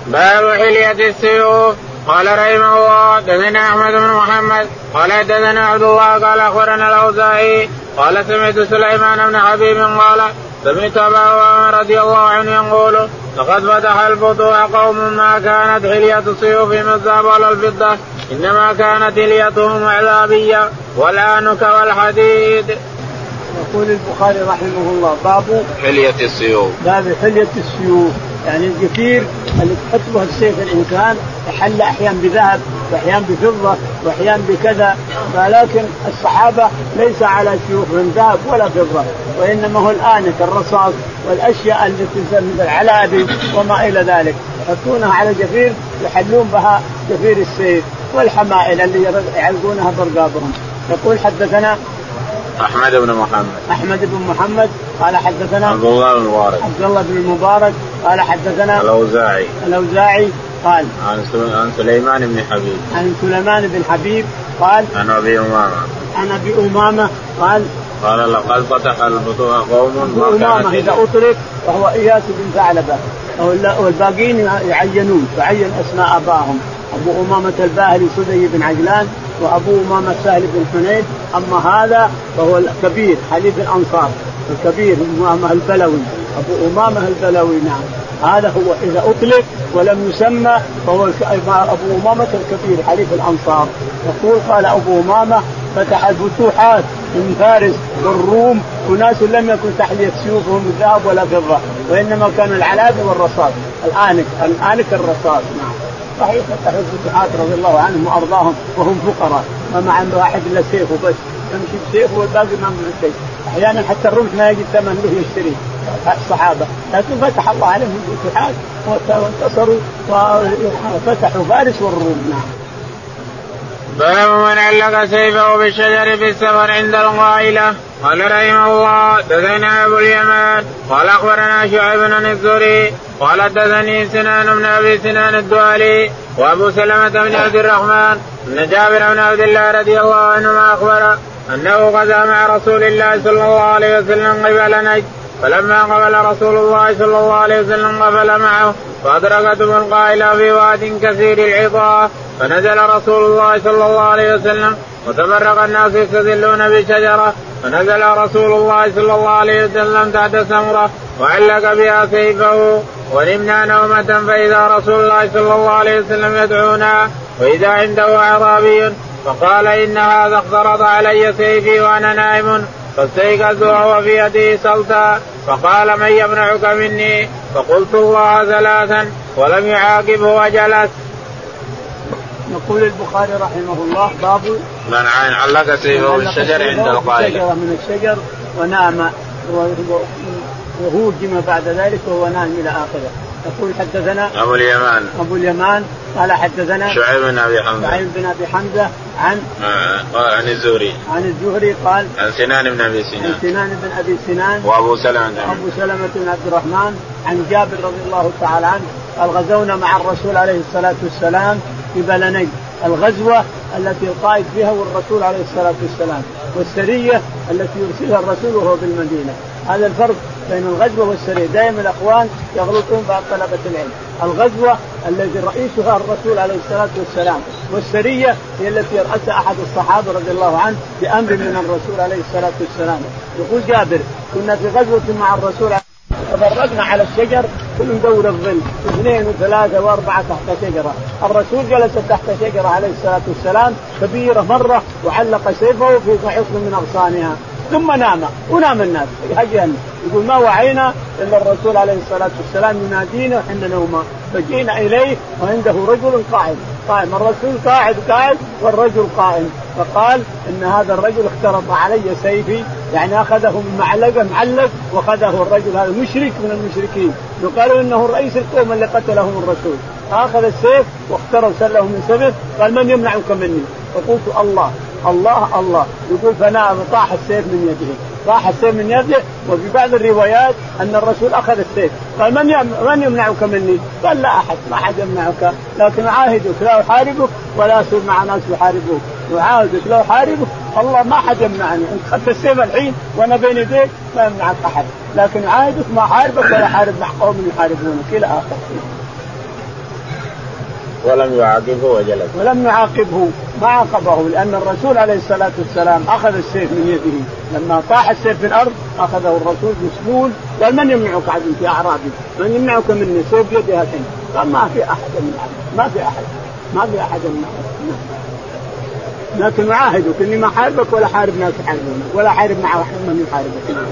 باب حلية السيوف. قال رحمه الله دثنا أحمد بن محمد. قال دثنا عبد الله. قال أخبرنا الأوزاعي قال سمعت سليمان بن حبيب قال سمعت أبا هريره رضي الله عنه يقول لقد فتح الفتوح قوم ما كانت حلية السيوف من الذهب ولا الفضة إنما كانت حليتهم عذابية والانك والحديد. يقول البخاري رحمه الله باب حلية السيوف باب حلية السيوف يعني الجفير اللي تحط به السيف الإنسان يحل أحيانا بذهب واحيانا بفضة واحيانا بكذا. ولكن الصحابة ليس على سيوفهم ذهب ولا فضة وإنما هو الانك الرصاص والأشياء التي مثل العلابي وما إلى ذلك. يحطونها على جفير يحلون بها جفير السيف والحمائل اللي يعلقونها برقابهم. يقول حدثنا أحمد بن محمد. أحمد بن محمد قال حدثنا عبد الله بن المبارك عبد الله بن المبارك قال حدثنا الأوزاعي. الأوزاعي قال عن سليمان بن حبيب. عن سليمان بن حبيب قال عن أبي أمامة. عن أبي أمامة قال قال لقد فتح الفتوح قوم ما أمامة إذا أطلق وهو إياس بن ثعلبة. والباقين يعينون تعين أسماء ابائهم أبو أمامة الباهلي سدي بن عجلان وابو امامه سهل بن حنيف اما هذا فهو الكبير حليف الانصار الكبير امامه البلوي ابو امامه البلوي نعم. هذا هو اذا اطلق ولم يسمى فهو ابو امامة الكبير حليف الانصار. يقول قال ابو امامة فتح الفتوحات من فارس والروم وناس لم يكن تحليه سيوفهم ذهب ولا فضة وإنما كان العلابي والرصاص الآنك الآنك الرصاص نعم. صحيح فتحوا الفتوحات رضي الله عنهم وأرضاهم وهم فقراء. ما معهم واحد الا سيف وبس يمشي بسيف والباقي ما عنده شيء. أحيانا حتى الرمح ما يجد ثمن له يشتري. الصحابة. لكن فتح الله عليهم الفتوحات وانتصروا وفتحوا فارس والروم. نعم. باب من علق سيفه بالشجر في السفر عند القائله قال رحمه الله دثنا أبو اليمان قال أخبرنا شعيب بن الزهري قال دثني سنان بن أبي سنان الدوالي وأبو سلمة بن عبد الرحمن ان جابر بن عبد الله رضي الله عنهما أخبر أنه غزا مع رسول الله صلى الله عليه وسلم قبل نجد فلما قبل رسول الله صلى الله عليه وسلم قبل معه فادركتهم القائله في واد كثير العطاء فنزل رسول الله صلى الله عليه وسلم وتفرق الناس يستدلون بشجره فنزل رسول الله صلى الله عليه وسلم تحت سمره وعلق بها سيفه ونمنا نومة فإذا رسول الله صلى الله عليه وسلم يدعونا وإذا عنده أعرابي فقال إن هذا اخترط علي سيفي وأنا نائم. فاستيقظ وهو في يده سلطا فقال من يمنعك مني؟ فقلت الله ثلاثا ولم يعاقبه وجلس. يقول البخاري رحمه الله باب من علق سيفه بالشجر عند القائل. من الشجر ونام وهوجم بعد ذلك وهو نام إلى آخره. يقول حدثنا أبو اليمان. أبو اليمان. قال حدثنا شعيب بن أبي حمزة. شعيب بن أبي حمزة عن آه عن الزهري. عن الزهري قال عن سنان بن أبي سنان. عن سنان بن أبي سنان وأبو سلمة ابو سلمة بن عبد الرحمن عن جابر رضي الله تعالى عنه. قال غزونا مع الرسول عليه الصلاة والسلام في بلني الغزوة التي القائد فيها والرسول عليه الصلاة والسلام والسرية التي يرسلها الرسول وهو بالمدينة. هذا الفرق بين الغزوة والسرية. دائما الأخوان يغلطون بعض طلبة العلم. الغزوة الذي رئيسها الرسول عليه الصلاة والسلام والسرية هي التي يرأسها أحد الصحابة رضي الله عنه بأمر من الرسول عليه الصلاة والسلام. يقول جابر كنا في غزوة مع الرسول تفرقنا على الشجر كل ندور الظل اثنين وثلاثة وأربعة تحت شجرة، الرسول جلس تحت شجرة عليه الصلاة والسلام كبيرة مرة وعلق سيفه في حصن من أغصانها. ثم نام ونام الناس. هجن يقول ما وعينا إلا الرسول عليه الصلاة والسلام ينادينا وحنا نوما فجئنا إليه وعنده رجل قائم قائم. الرسول قاعد قاعد والرجل قائم. فقال إن هذا الرجل اخترط علي سيفي يعني أخذه من معلقة معلق وأخذه الرجل هذا مشرك من المشركين. وقالوا إنه رئيس القوم اللي قتلهم الرسول. أخذ السيف واختروا سله من سيفه قال من يمنعك مني؟ فقلت الله. الله الله. يقول فنام طاح السيف من يده. طاح السيف من يده وفي بعض الروايات أن الرسول أخذ السيف. قال من من يمنعك مني؟ قال لا أحد ما احد يمنعك لكن اعاهدك لا احاربك ولا اصير مع ناس يحاربوك. اعاهدك لا احاربك الله ما حد يمنعني. انت اخذت السيف الحين وأنا بين يديك ما يمنعك أحد. لكن اعاهدك ما احاربك ولا احارب مع قوم يحاربونك. إلى آخره. ولم يعاقبه وجلس. ولم يعاقبه ما عاقبه لأن الرسول عليه الصلاة والسلام أخذ السيف من يده. لما طاح السيف في الأرض أخذه الرسول بسلول قال من يمنعك عبد في اعرابي؟ من يمنعك مني سيف يدي هاتين قال ما في أحد يمنعك ما في أحد ما في أحد يمنعك لكن أعاهدك إني ما حاربك ولا حارب ناس يحاربونك ولا حارب مع من يحاربك.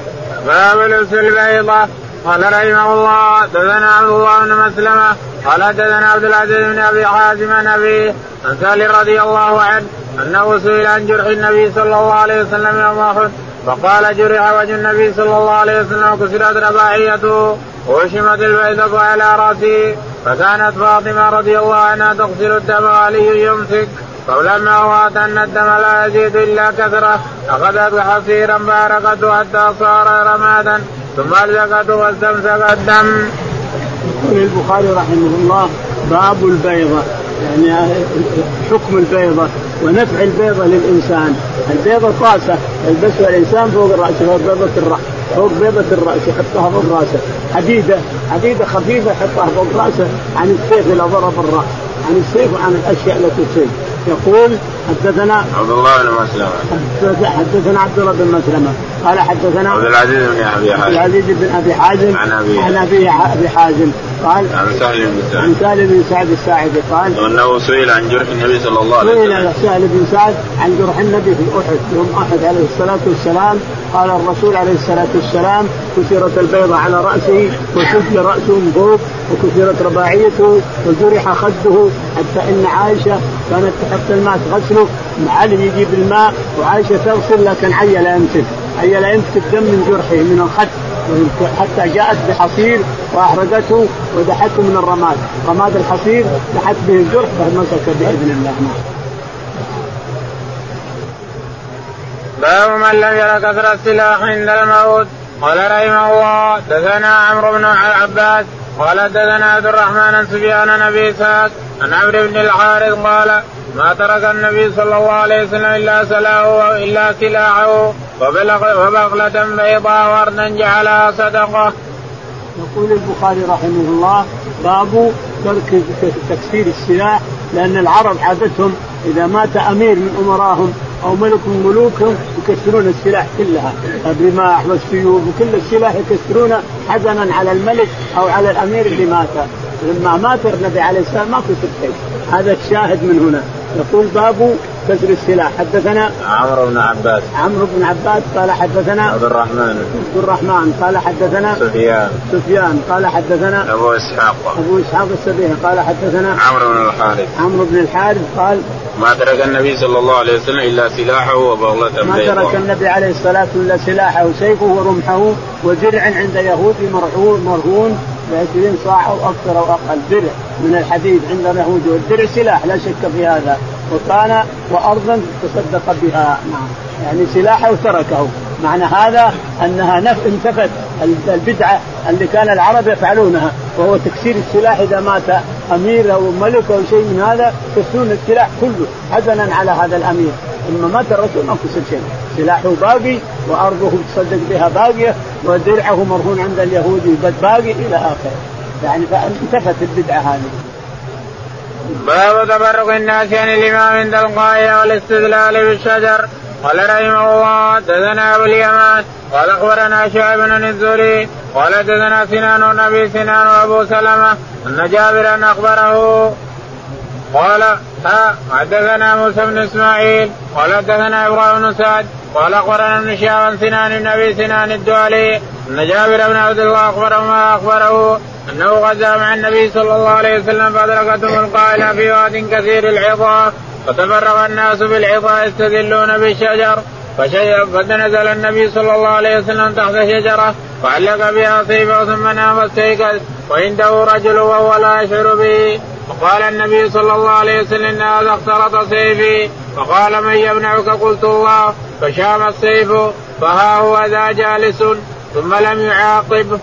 باب لبس البيضة قال رحمه الله دثنا عبد الله بن مسلمة قال دثنا عبد العزيز بن أبي حازم عن أبيه عن سالم رضي الله عنه أنه سئل عن جرح النبي صلى الله عليه وسلم يوم أحد فقال جرح وجه النبي صلى الله عليه وسلم وكسرت رباعيته وشمت البيضة على رأسه فكانت فاطمة رضي الله عنها تغسل الدم وعلي يمسك فلما وات أن الدم لا يزيد إلا كثرة أخذت حصيرا باركته حتى صار رمادا. ثم واستمسك الدم. يقول البخاري رحمه الله باب البيضة. يعني حكم البيضة ونفع البيضة للإنسان، البيضة طاسة يلبسها الإنسان فوق الرأس فوق بيضة الرأس فوق بيضة الرأس يحطها فوق رأسه، حديدة حديدة خفيفة يحطها فوق رأسه عن السيف إذا ضرب الرأس، عن السيف وعن الأشياء التي تصيب، يقول حدثنا عبد الله بن مسلمة. حدثنا عبد الله بن مسلمة. قال حدثنا عبد العزيز بن أبي حازم. عبد العزيز بن أبي حازم. عن ابي عن ابي أبي حازم. قال عن سهل بن سعد. عن سهل بن سعد الساعدي قال وأنه سئل عن جرح النبي صلى الله عليه وسلم. سئل سهل بن سعد عن جرح النبي في أحد يوم أحد عليه الصلاة والسلام. قال الرسول عليه الصلاة والسلام كسرت البيضه على رأسه وشج رأسه من فوق وكسرت رباعيته وجرح خده حتى إن عائشة كانت تحط الماء تغسله علي يجيب الماء وعائشة تغسل لكن علي لا يمسك علي لا يمسك دم من جرحه من الخد. حتى جاءت بحصير وأحرقته ودحته من الرماد، رماد الحصير دحت به الجرح فمسك بإذن الله. باب من لم ير كثر السلاح عند الموت. قال رحمه الله دثنا عمرو بن العباس قال دثنا عبد الرحمن عن سفيان عن أبي إسحاق عن عمرو بن الحارث قال ما ترك النبي صلى الله عليه وسلم إلا سلاه الا سلاحه وبغلة بيضاء وردا جعلها صدقة. يقول البخاري رحمه الله باب ترك تكسير السلاح لأن العرب عادتهم إذا مات أمير من أمراهم أو ملك من ملوكهم يكسرون السلاح كلها. الرماح والسيوف وكل السلاح يكسرونه حزنا على الملك أو على الأمير اللي مات. لما مات النبي عليه السلام ما كسر شيء هذا الشاهد من هنا. يقول باب كسر السلاح. حدثنا عمرو بن عباس. عمرو بن عباس قال حدثنا عبد الرحمن. عبد الرحمن قال حدثنا سفيان. سفيان قال حدثنا أبو إسحاق. أبو إسحاق السبيعي قال حدثنا عمرو بن الحارث. عمرو بن الحارث قال ما ترك النبي صلى الله عليه وسلم إلا سلاحه وبغلة ما ترك النبي عليه الصلاة والسلام الا سلاحه وسيفه ورمحه ودرع عند يهودي مرهون مرهون ب 20 صاع أو أكثر أو أقل. درع من الحديد عند اليهود والدرع سلاح لا شك في هذا. وكان وأرضا تصدق بها. نعم يعني سلاحه وتركه معنى هذا أنها نف انتفت. البدعة اللي كان العرب يفعلونها. وهو تكسير السلاح إذا مات أمير أو ملك أو شيء من هذا يكسرون السلاح كله حزنا على هذا الأمير. ثم مات الرسول ما كسر شيء. سلاحه باقي وأرضه تصدق بها باقية ودرعه مرهون عند اليهودي باقي إلى آخره. يعني فانتفت البدعة هذه. باب تبرك الناس عن الامام عند القائل والاستدلال بالشجر. قال رحمه الله حدثنا أبو اليمان قال أخبرنا شعيب بن الزهري قال حدثنا سنان أبي سنان وأبو سلمة أن جابرا أخبره. قال حدثنا موسى بن إسماعيل قال حدثنا إبراهيم بن سعد قال أخبرنا ابن شهاب سنان أبي سنان الدولي أن جابر بن عبد الله أخبره ما أخبره أنه غزا مع النبي صلى الله عليه وسلم فادركتهم القائله في واد كثير العظام فتفرغ الناس بالعظام يستدلون بالشجر فنزل النبي صلى الله عليه وسلم تحت شجرة وعلق بها سيفه ثم نام واستيقظ وعنده رجل وهو لا يشعر به. فقال النبي صلى الله عليه وسلم إن هذا اختلط سيفي فقال من يمنعك؟ قلت الله. فشام السيف فها هو ذا جالس ثم لم يعاقب.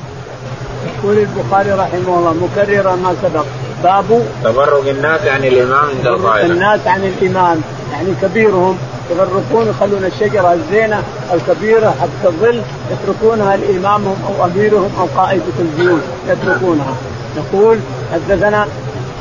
يقول البخاري رحمه الله مكررا ما سبق. باب تبرك الناس عن الإمام عند القائله الناس عن الإمام. يعني كبيرهم يفرقون يخلون الشجرة الزينة الكبيرة حتى الظل يتركونها لامامهم أو أميرهم أو قائده الجيوش يتركونها. يقول حدثنا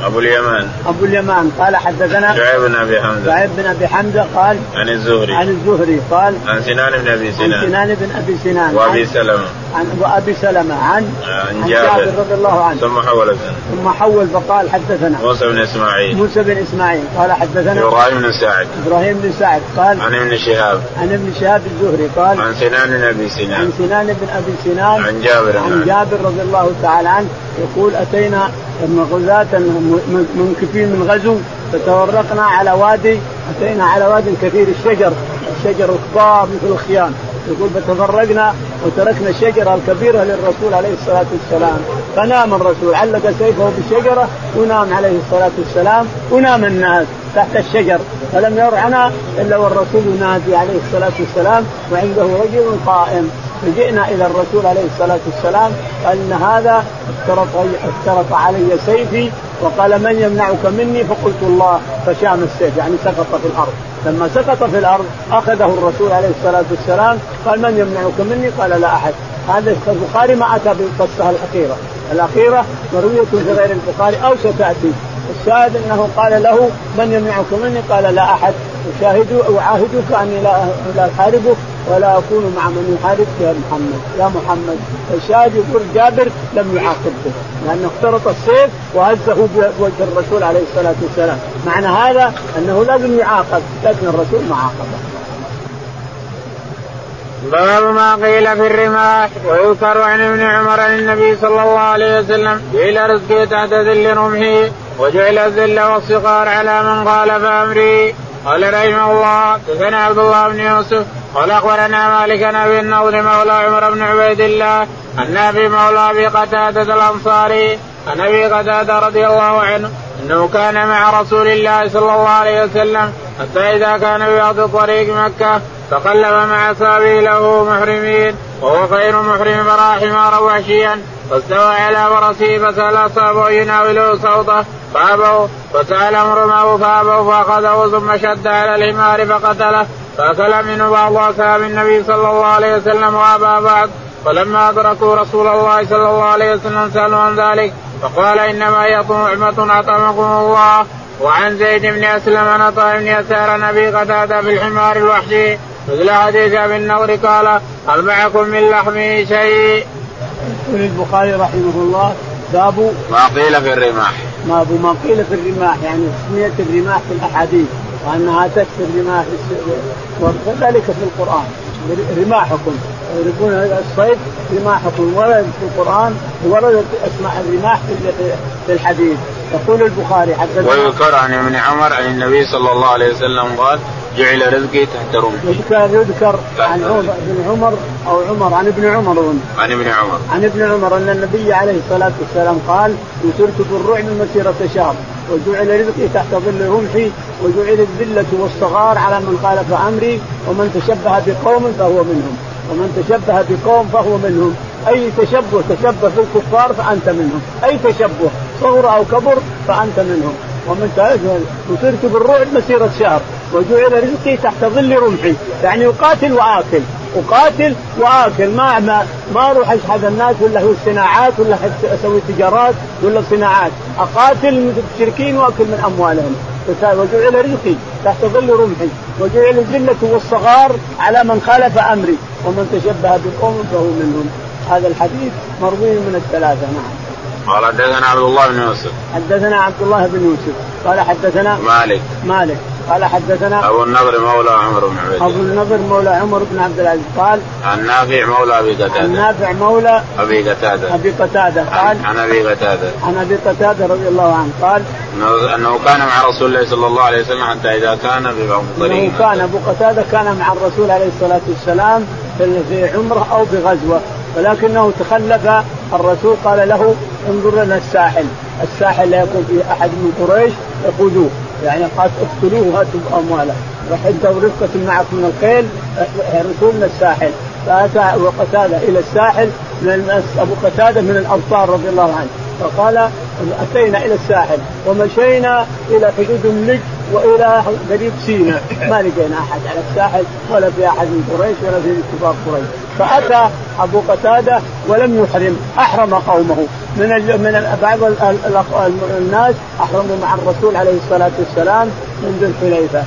أبو اليمان. أبو اليمان. قال حدثنا شعيب بن أبي حمزة. شعيب بن أبي حمزة قال عن الزهري. عن الزهري قال عن سنان بن أبي سنان. عن سنان بن أبي سنان. وأبي سلمة. عن وابي سلمة عن عن جابر رضي الله عنه. ثم حول ثم حول فقال حدثنا. موسى بن إسماعيل. موسى بن إسماعيل. قال حدثنا. إبراهيم بن سعد. إبراهيم بن سعد. قال عن ابن شهاب. عن ابن شهاب الزهري. قال عن سنان بن أبي عن سنان سنان بن أبي سنان. عن جابر عن جابر رضي الله تعالى عنه. يقول أتينا غزاة منكفين من غزو فتورقنا على وادي أتينا على واد كثير الشجر. الشجر كبار مثل الخيام. يقول فتفرقنا وتركنا الشجرة الكبيرة للرسول عليه الصلاة والسلام. فنام الرسول. علق سيفه بالشجرة ونام عليه الصلاة والسلام ونام الناس تحت الشجر. فلم يرعنا إلا والرسول ينادي عليه الصلاة والسلام وعنده رجل قائم. فجئنا إلى الرسول عليه الصلاة والسلام أن هذا افترط افترط علي سيفي وقال من يمنعك مني؟ فقلت الله. فشام السيف يعني سقط في الأرض. لما سقط في الأرض أخذه الرسول عليه الصلاة والسلام قال من يمنعك مني؟ قال لا أحد. هذا البخاري ما أتى بالقصة الأخيرة. الأخيرة مروية في غير البخاري أو ستأتي. الشاهد إنه قال له من يمنعك مني؟ قال لا أحد. أشاهد أعاهدك أني لا لا أحاربك. ولا أكون مع من يحاربك يا محمد. يا محمد الشاهد يقول جابر لم يعاقب به لأنه اخترط السيف وهزه بوجه الرسول عليه الصلاة والسلام. معنى هذا أنه لازم يعاقب لكن الرسول ما عاقبه. باب ما قيل في الرماح ويذكر عن ابن عمر عن النبي صلى الله عليه وسلم جعل رزقي تحت ذل رمحي وجعل الذل والصغار على من قال فأمري. قال رحمه الله حدثنا عبد الله بن يوسف قال أخبرنا مالك عن أبي النضر مولى عمر بن عبيد الله عن أبي مولى أبي قتادة الأنصاري عن أبي قتادة رضي الله عنه أنه كان مع رسول الله صلى الله عليه وسلم حتى إذا كان ببعض طريق مكة تقلب مع أصحابه له محرمين وهو غير محرم فراح حمارا وحشيا فاستوى على فرسه فسأل أصحابه يناوله صوته فابوا فسالهم رماه فابوا فأخذه ثم شد على الحمار فقتله فأكل منه بعض أصحاب النبي صلى الله عليه وسلم وابى بعض فلما أدركوا رسول الله صلى الله عليه وسلم سألوا عن ذلك فقال إنما هي طعمه أطعمكم الله وعن زيد بن أسلم عن عطاء بن يسار نبي قتادة في الحمار الوحشي مثل حديث أبي النور قال هل معكم من لحمه شيء؟ يقول البخاري رحمه الله باب ما قيل في الرماح ما ما قيل في الرماح يعني تسمية الرماح في الأحاديث وأنها تكفي الرماح وكذلك في القرآن. رماحكم. يريدون الصيد رماحكم ورد في القرآن وردت اسماء الرماح في الحديث. يقول البخاري حتى ويذكر عن ابن عمر عن النبي صلى الله عليه وسلم قال جعل رزقي تحت رمح يذكر يذكر عن ابن عمر أو عمر عن ابن عمر عن ابن عمر. عن ابن عمر أن النبي عليه الصلاة والسلام قال نصرت بالرعب مسيرة شهر. وجعل رزقي تحت ظل رمحي وجعل الذلة والصغار على من خالف أمري ومن تشبه بقوم فهو منهم ومن تشبه بقوم فهو منهم. أي تشبه تشبه في الكفار فأنت منهم أي تشبه صغر أو كبر فأنت منهم. ومن نصرت بالرعب مسيرة شهر. وجعل رزقي تحت ظل رمحي. يعني اقاتل وآكل. أقاتل وآكل. ما ما ما أروح اشحذ الناس ولا هو الصناعات ولا أسوي تجارات ولا صناعات. أقاتل المشركين وأكل من أموالهم. وجعل رزقي تحت ظل رمحي. وجعل الذلة والصغار على من خالف أمري. ومن تشبه بقوم فهو منهم. هذا الحديث مروي من الثلاثة. نعم. قال حدثنا عبد الله بن يوسف. حدثنا عبد الله بن يوسف. قال حدثنا مالك. مالك. قال حدثنا أبو النضر مولى عمر بن عبيد أبو النضر مولى عمر بن عبد العزيز. قال عن نافع مولى أبي قتادة. عن نافع مولى أبي قتادة. أبي قتادة. قال عن أبي قتادة. عن أبي قتادة رضي الله عنه. قال أنه كان مع رسول الله صلى الله عليه وسلم حتى إذا كان ببعض إنه كان أبو قتادة كان مع الرسول عليه الصلاة والسلام في عمرة أو بغزوه ولكنه تخلف. الرسول قال له انظر لنا الساحل. الساحل لا يكون فيه أحد من قريش. يقودوه يعني قال اقتلوه وهاتوا امواله انت ورفقة معك من الخيل احرسوا من الساحل. فأتى أبو قتادة إلى الساحل من أبو قتادة من الأبطال رضي الله عنه. فقال أتينا إلى الساحل. ومشينا إلى حدود اللج والى قريب سينا. ما لقينا أحد على الساحل ولا في أحد من قريش ولا في كبار قريش. فأتى أبو قتادة ولم يحرم أحرم قومه. من من بعض الناس أحرموا مع الرسول عليه الصلاة والسلام من ذي الحليفة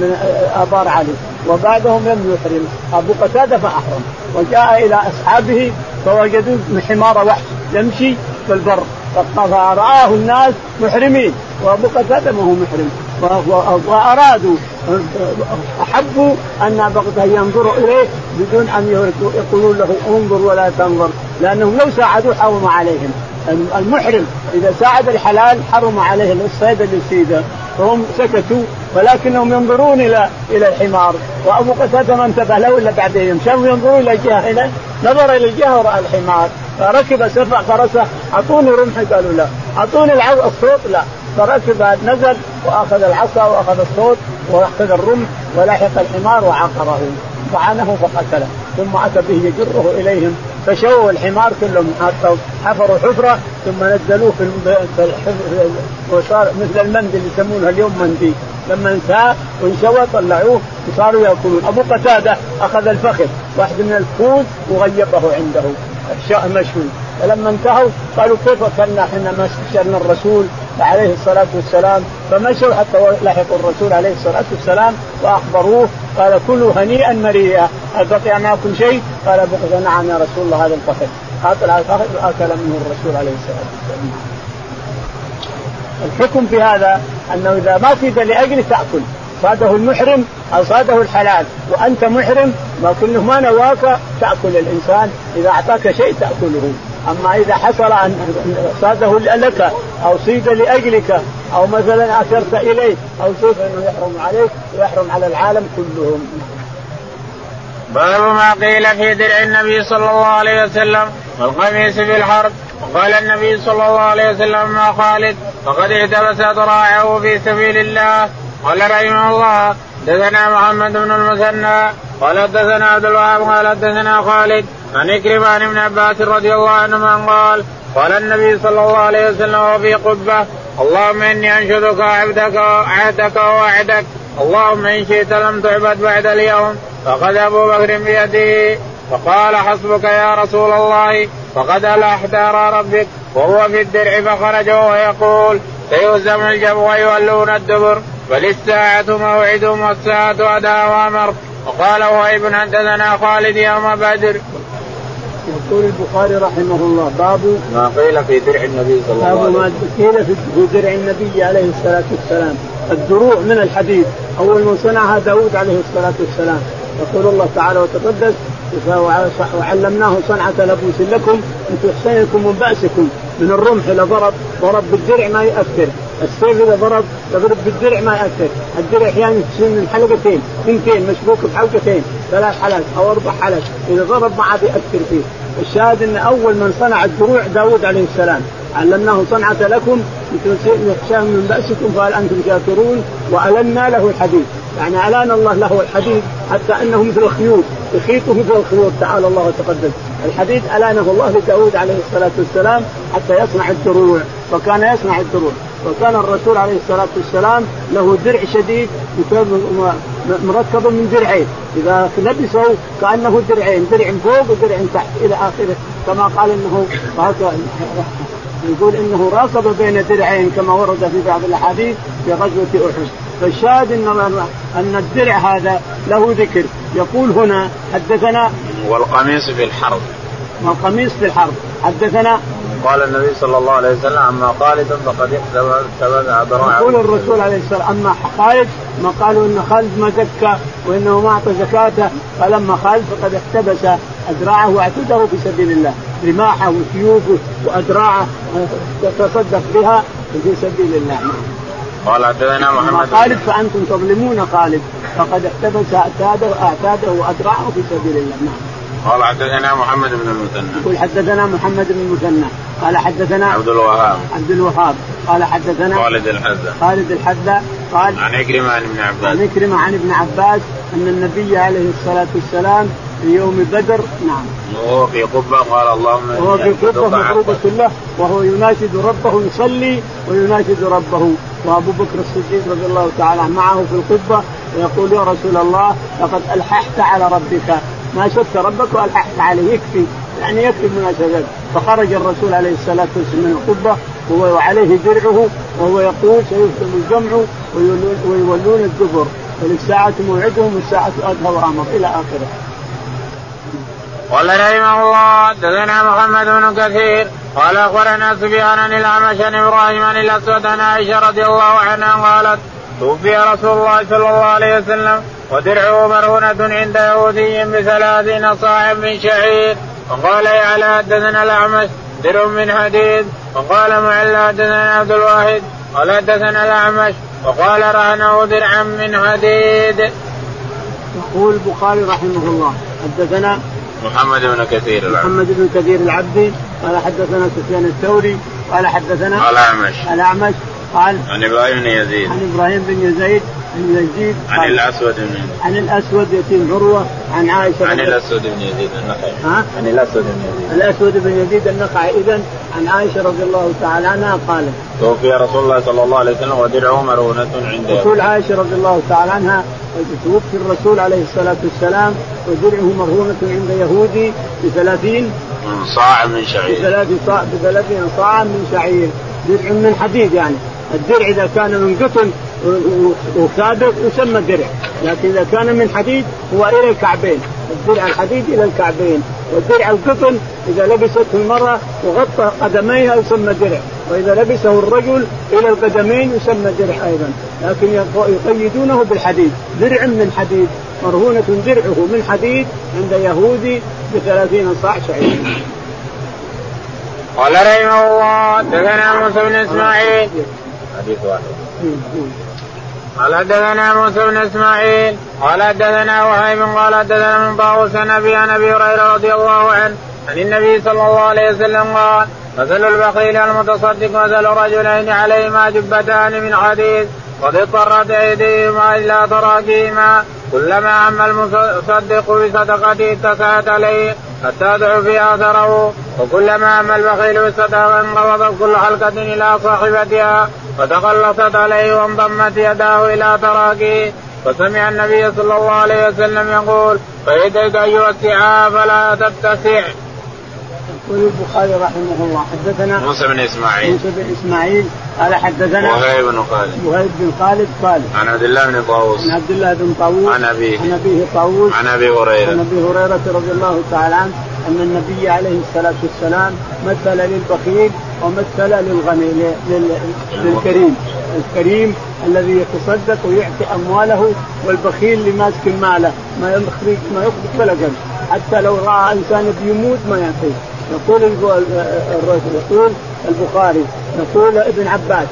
من آبار علي. وبعدهم لم يحرم. أبو قتادة فأحرم. وجاء إلى أصحابه فوجدوا حمار وحش يمشي في البر. فرآه الناس محرمين. وأبو قتادة ما هو محرم. وأرادوا احبوا أن أن ينظروا إليه بدون أن يقولوا له انظر ولا تنظر لأنهم لو ساعدوه حرم عليهم. المحرم إذا ساعد الحلال حرم عليه الصيد اللي فهم سكتوا ولكنهم ينظرون إلى إلى الحمار. وأبو قتادة ما انتبه له إلا بعد يوم شافوا ينظرون إلى الجهه هنا نظر إلى الجهة وراى الحمار. فركب سرع فرسه أعطوني رمحي قالوا لا. أعطوني الصوت لا. فركب نزل وأخذ العصا وأخذ الصوت وأخذ الرمح ولحق الحمار وعقره. طعنه فقتله. ثم أتى به يجره إليهم. فشووا الحمار كلهم. حفروا حفرة ثم نزلوه في وصار مثل المندل يسمونها اليوم منديل لما انتهى وانشوى طلعوه وصاروا يأكلون. أبو قتادة أخذ الفخذ. واحد من الفوز وغيبه عنده. مشوي فلما انتهوا قالوا كيف كنا إحنا ما استشرنا الرسول؟ عليه الصلاة والسلام فمشوا حتى لحقوا الرسول عليه الصلاة والسلام وأخبروه قال كلوا هنيئا مريئا. هل بقي معكم شيء؟ قال بقي نعم يا رسول الله هذا الفخذ قاتل على الفخذ واكل منه الرسول عليه الصلاة والسلام. الحكم في هذا أنه إذا ما في لاجل تأكل. صاده المحرم أو صاده الحلال. وأنت محرم ما كله ما نواك تأكل الإنسان. إذا أعطاك شيء تأكله. أما إذا حصل أن صاده لك أو صيد لأجلك أو مثلا أشرت إليه أو شيء فانه يحرم عليك ويحرم على العالم كلهم. باب ما قيل في درع النبي صلى الله عليه وسلم والقميص في الحرب وقال النبي صلى الله عليه وسلم ما خالد فقد احتبس ذراعه في سبيل الله قال رحمه الله دثنا محمد بن المثنى قال حدثنا عبد الوهاب قال حدثنا خالد عن إكرم عن ابن عباس رضي الله عنهما قال قال النبي صلى الله عليه وسلم وفي قبة اللهم إني أنشدك عبدك عهدك ووعدك اللهم إن شئت لم تعبد بعد اليوم فقد أبو بكر بيده فقال حسبك يا رسول الله فقد ألحت ربك وهو في الدرع فخرج وهو يقول سيهزم الجمع ويولون الدبر. بل الساعة موعدهم والساعة أداء وأمر. وقال وهيب حدثنا خالد يوم بدر. يقول البخاري رحمه الله باب ما قيل في درع النبي صلى الله عليه وسلم. باب ما قيل في درع النبي عليه الصلاة والسلام. الدروع من الحديد أول من صنعها داود عليه الصلاة والسلام. يقول الله تعالى وتقدس وعلمناه صنعة لبوس لكم لتحسنكم من بأسكم. من الرمح إذا ضرب ضرب بالدرع ما يأثر السيف إذا ضرب تضرب بالدرع ما يأثر. الدرع أحيانا تصير من حلقتين اثنتين مشبوكة بحلقتين ثلاث حلق أو أربع حلق. إذا ضرب ما عاد يأثر فيه. الشاهد أن أول من صنع الدروع داود عليه السلام. علمناه صنعة لكم لتحسنكم من بأسكم فهل أنتم شاكرون وألنا له الحديد. يعني ألان الله له الحديد حتى أنه مثل الخيوط. يخيط مثل الخيوط تعالى الله وتقدم. الحديد ألانه الله لداود عليه الصلاة والسلام حتى يصنع الدروع وكان يصنع الدروع. وكان الرسول عليه الصلاة والسلام له درع شديد مركب من درعين. إذا لبسه كأنه درعين درع فوق ودرع تحت إلى آخره. كما قال إنه يقول إنه راقب بين درعين كما ورد في بعض الأحاديث في غزوة أحد. فالشاهد ان أن الدرع هذا له ذكر. يقول هنا حدثنا والقميص في الحرب. والقميص في الحرب. حدثنا قال النبي صلى الله عليه وسلم أما خالد فقد احتبس ذراعه يقول الرسول عليه الصلاه والسلام أما خالد ما قالوا إن خالد ما زكى وإنه ما أعطى زكاته فلما خالد فقد احتبس اذراعه وأعتده في سبيل الله رماحه وسيوفه وادراعه تصدق بها في سبيل الله. قال حدثنا محمد خالد فأنتم تظلمون خالد فقد احتبس أعتاده اعتاده وادراعه في سبيل الله. نعم. قال حدثنا محمد بن المثنى. يقول حدثنا محمد بن المثنى. قال حدثنا عبد الوهاب. عبد الوهاب. قال حدثنا خالد الحذا خالد الحذا قال عن عكرمة عن ابن عباس. عن عكرمة عن ابن عباس أن النبي عليه الصلاة والسلام في يوم بدر نعم. وهو في قبة قال اللهم وهو في قبة مفروضة له وهو يناشد ربه يصلي ويناشد ربه. وأبو بكر الصديق رضي الله تعالى معه في القبة ويقول يا رسول الله لقد ألححت على ربك ما شفت ربك والححت عليه. يكفي يعني يكفي مناشدات فخرج الرسول عليه الصلاة والسلام من القبة وعليه درعه وهو يقول سيفتم الجمع ويولون الدبر. وللساعة موعدهم والساعة أدهى وأمر إلى آخره. قال رحمه الله حدثنا محمد بن كثير قال أخبرنا سفيان عن الأعمش عن إبراهيم عن الأسود عن عائشة رضي الله عنها قالت توفي رسول الله صلى الله عليه وسلم ودرعه مرهونة عند يهودي بثلاثين صاع من شعير وقال يعلى حدثنا الأعمش درع من حديد. وقال معلى حدثنا عبد الواحد قال حدثنا الأعمش. وقال رهنه درعا من حديد. يقول البخاري رحمه الله حدثنا محمد بن كثير العبدي محمد بن كثير العبدي قال حدثنا سفيان الثوري قال حدثنا الأعمش الأعمش قال عن إبراهيم بن يزيد. عن إبراهيم بن يزيد بن يزيد عن الأسود بن عن الأسود يتيم عروة عن عائشة عن الأسود بن يزيد النخعي. ها؟ عن الأسود بن يزيد. الأسود بن يزيد النخعي. اذا عن عائشة رضي الله تعالى عنها قالت توفي رسول الله صلى الله عليه وسلم ودرعه مرهونة عنده. رسول عائشة رضي الله تعالى عنها توفي الرسول عليه الصلاة والسلام ودرعه مرهونة عند يهودي بثلاثين صاع من شعير. بثلاثين صاع بثلاثين صاع من شعير. درع من حديد يعني. الدرع إذا كان من قطن وسابق يسمى درع لكن إذا كان من حديد هو إلى الكعبين. الدرع الحديد إلى الكعبين. والدرع القطن إذا لبسته المرأة وغطى قدميها يسمى درع وإذا لبسه الرجل إلى القدمين يسمى درع أيضا. لكن يقيدونه بالحديد. درع من حديد. مرهونة درعه من حديد عند يهودي بثلاثين صاع شعير قال رحمه الله دثنا موسى بن إسماعيل. حديث واحد. قال حدثنا موسى بن إسماعيل قال حدثنا وهيب قال حدثنا من طاووس النبي عن أبي هريرة رضي الله عنه عن النبي صلى الله عليه وسلم قال مثل البخيل المتصدق مثل رجلين عليهما جبتان من حديد قد اضطرت أيديهما إلى تراكيهما كلما عم المصدق بصدقته اتسعت عليه حتى ضعف آثره وكلما عم البخيل بالصدقه انقبضت كل حلقة إلى صاحبتها فتخلصت عليه وانضمت يداه إلى تراكه فسمع النبي صلى الله عليه وسلم يقول فيديك أيها السعاء فلا تتسع. وللبخاري رحمه الله حدثنا موسى بن إسماعيل. موسى بن إسماعيل قال حدثنا وهيب بن خالد. وهيب بن خالد قال عن عبد الله بن طاووس. عن عبد الله بن طاووس عن أبيه. عن أبيه طاووس عن أبي هريرة. عن أبي هريرة رضي الله تعالى عنه أن النبي عليه الصلاة والسلام مثل للبخيل ومثل للغني للكريم. الكريم الذي يتصدق ويعطي أمواله والبخيل اللي ماسك المال ما يخرج ما يخرج ولا حتى لو رأى إنسان بيموت ما يعطيه. يقول يقول البخاري يقول ابن عباس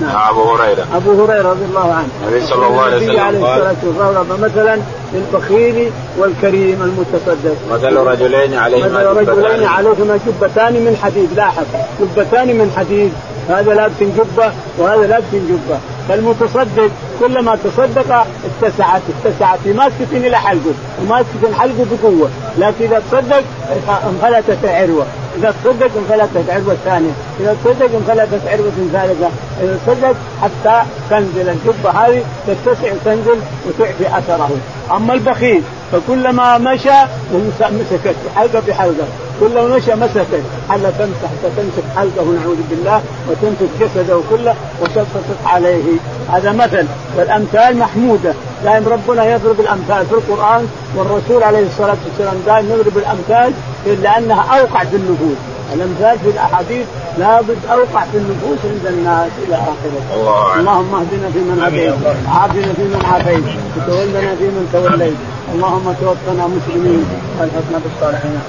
نعم. أبو هريرة. أبو هريرة رضي الله عنه. النبي صلى الله عليه وسلم عليه الصلاة والسلام مثلا للبخيل والكريم المتصدق مثل رجلين عليهما مثل رجلين عليهما جبتان من حديد. لاحظ جبتان من حديد. هذا لابس جبة وهذا لابس جبة. فالمتصدق كلما تصدق اتسعت. اتسعت في ماسكة إلى حلقه. وماسكة حلقه بقوة. لكن إذا تصدق انفلتت العروه إذا تصدق انفلتت عروه ثانية إذا تصدق انفلتت عروه ثالثه إذا تصدق حتى تنزل الجبة هذه تتسع وتنزل وتعفي أثره. أما البخيل فكلما مشى مسكت حلقة بحلقه كلما مشى مسكت. حتى تمسح تمسك حلقة نعوذ بالله وتمسك جسده كله وتبسط عليه. هذا مثل. والأمثال محمودة. دائما ربنا يضرب الأمثال في القرآن والرسول عليه الصلاة والسلام دائما يضرب الأمثال لانها أوقع في النفوس. الأمثال في الأحاديث لابد أوقع في النفوس عند الناس إلى آخره. الله اللهم اهدنا فيمن هديت عافنا فيمن عافيت وتولنا فيمن توليت. اللهم توفنا مسلمين. والحقنا بالصالحين.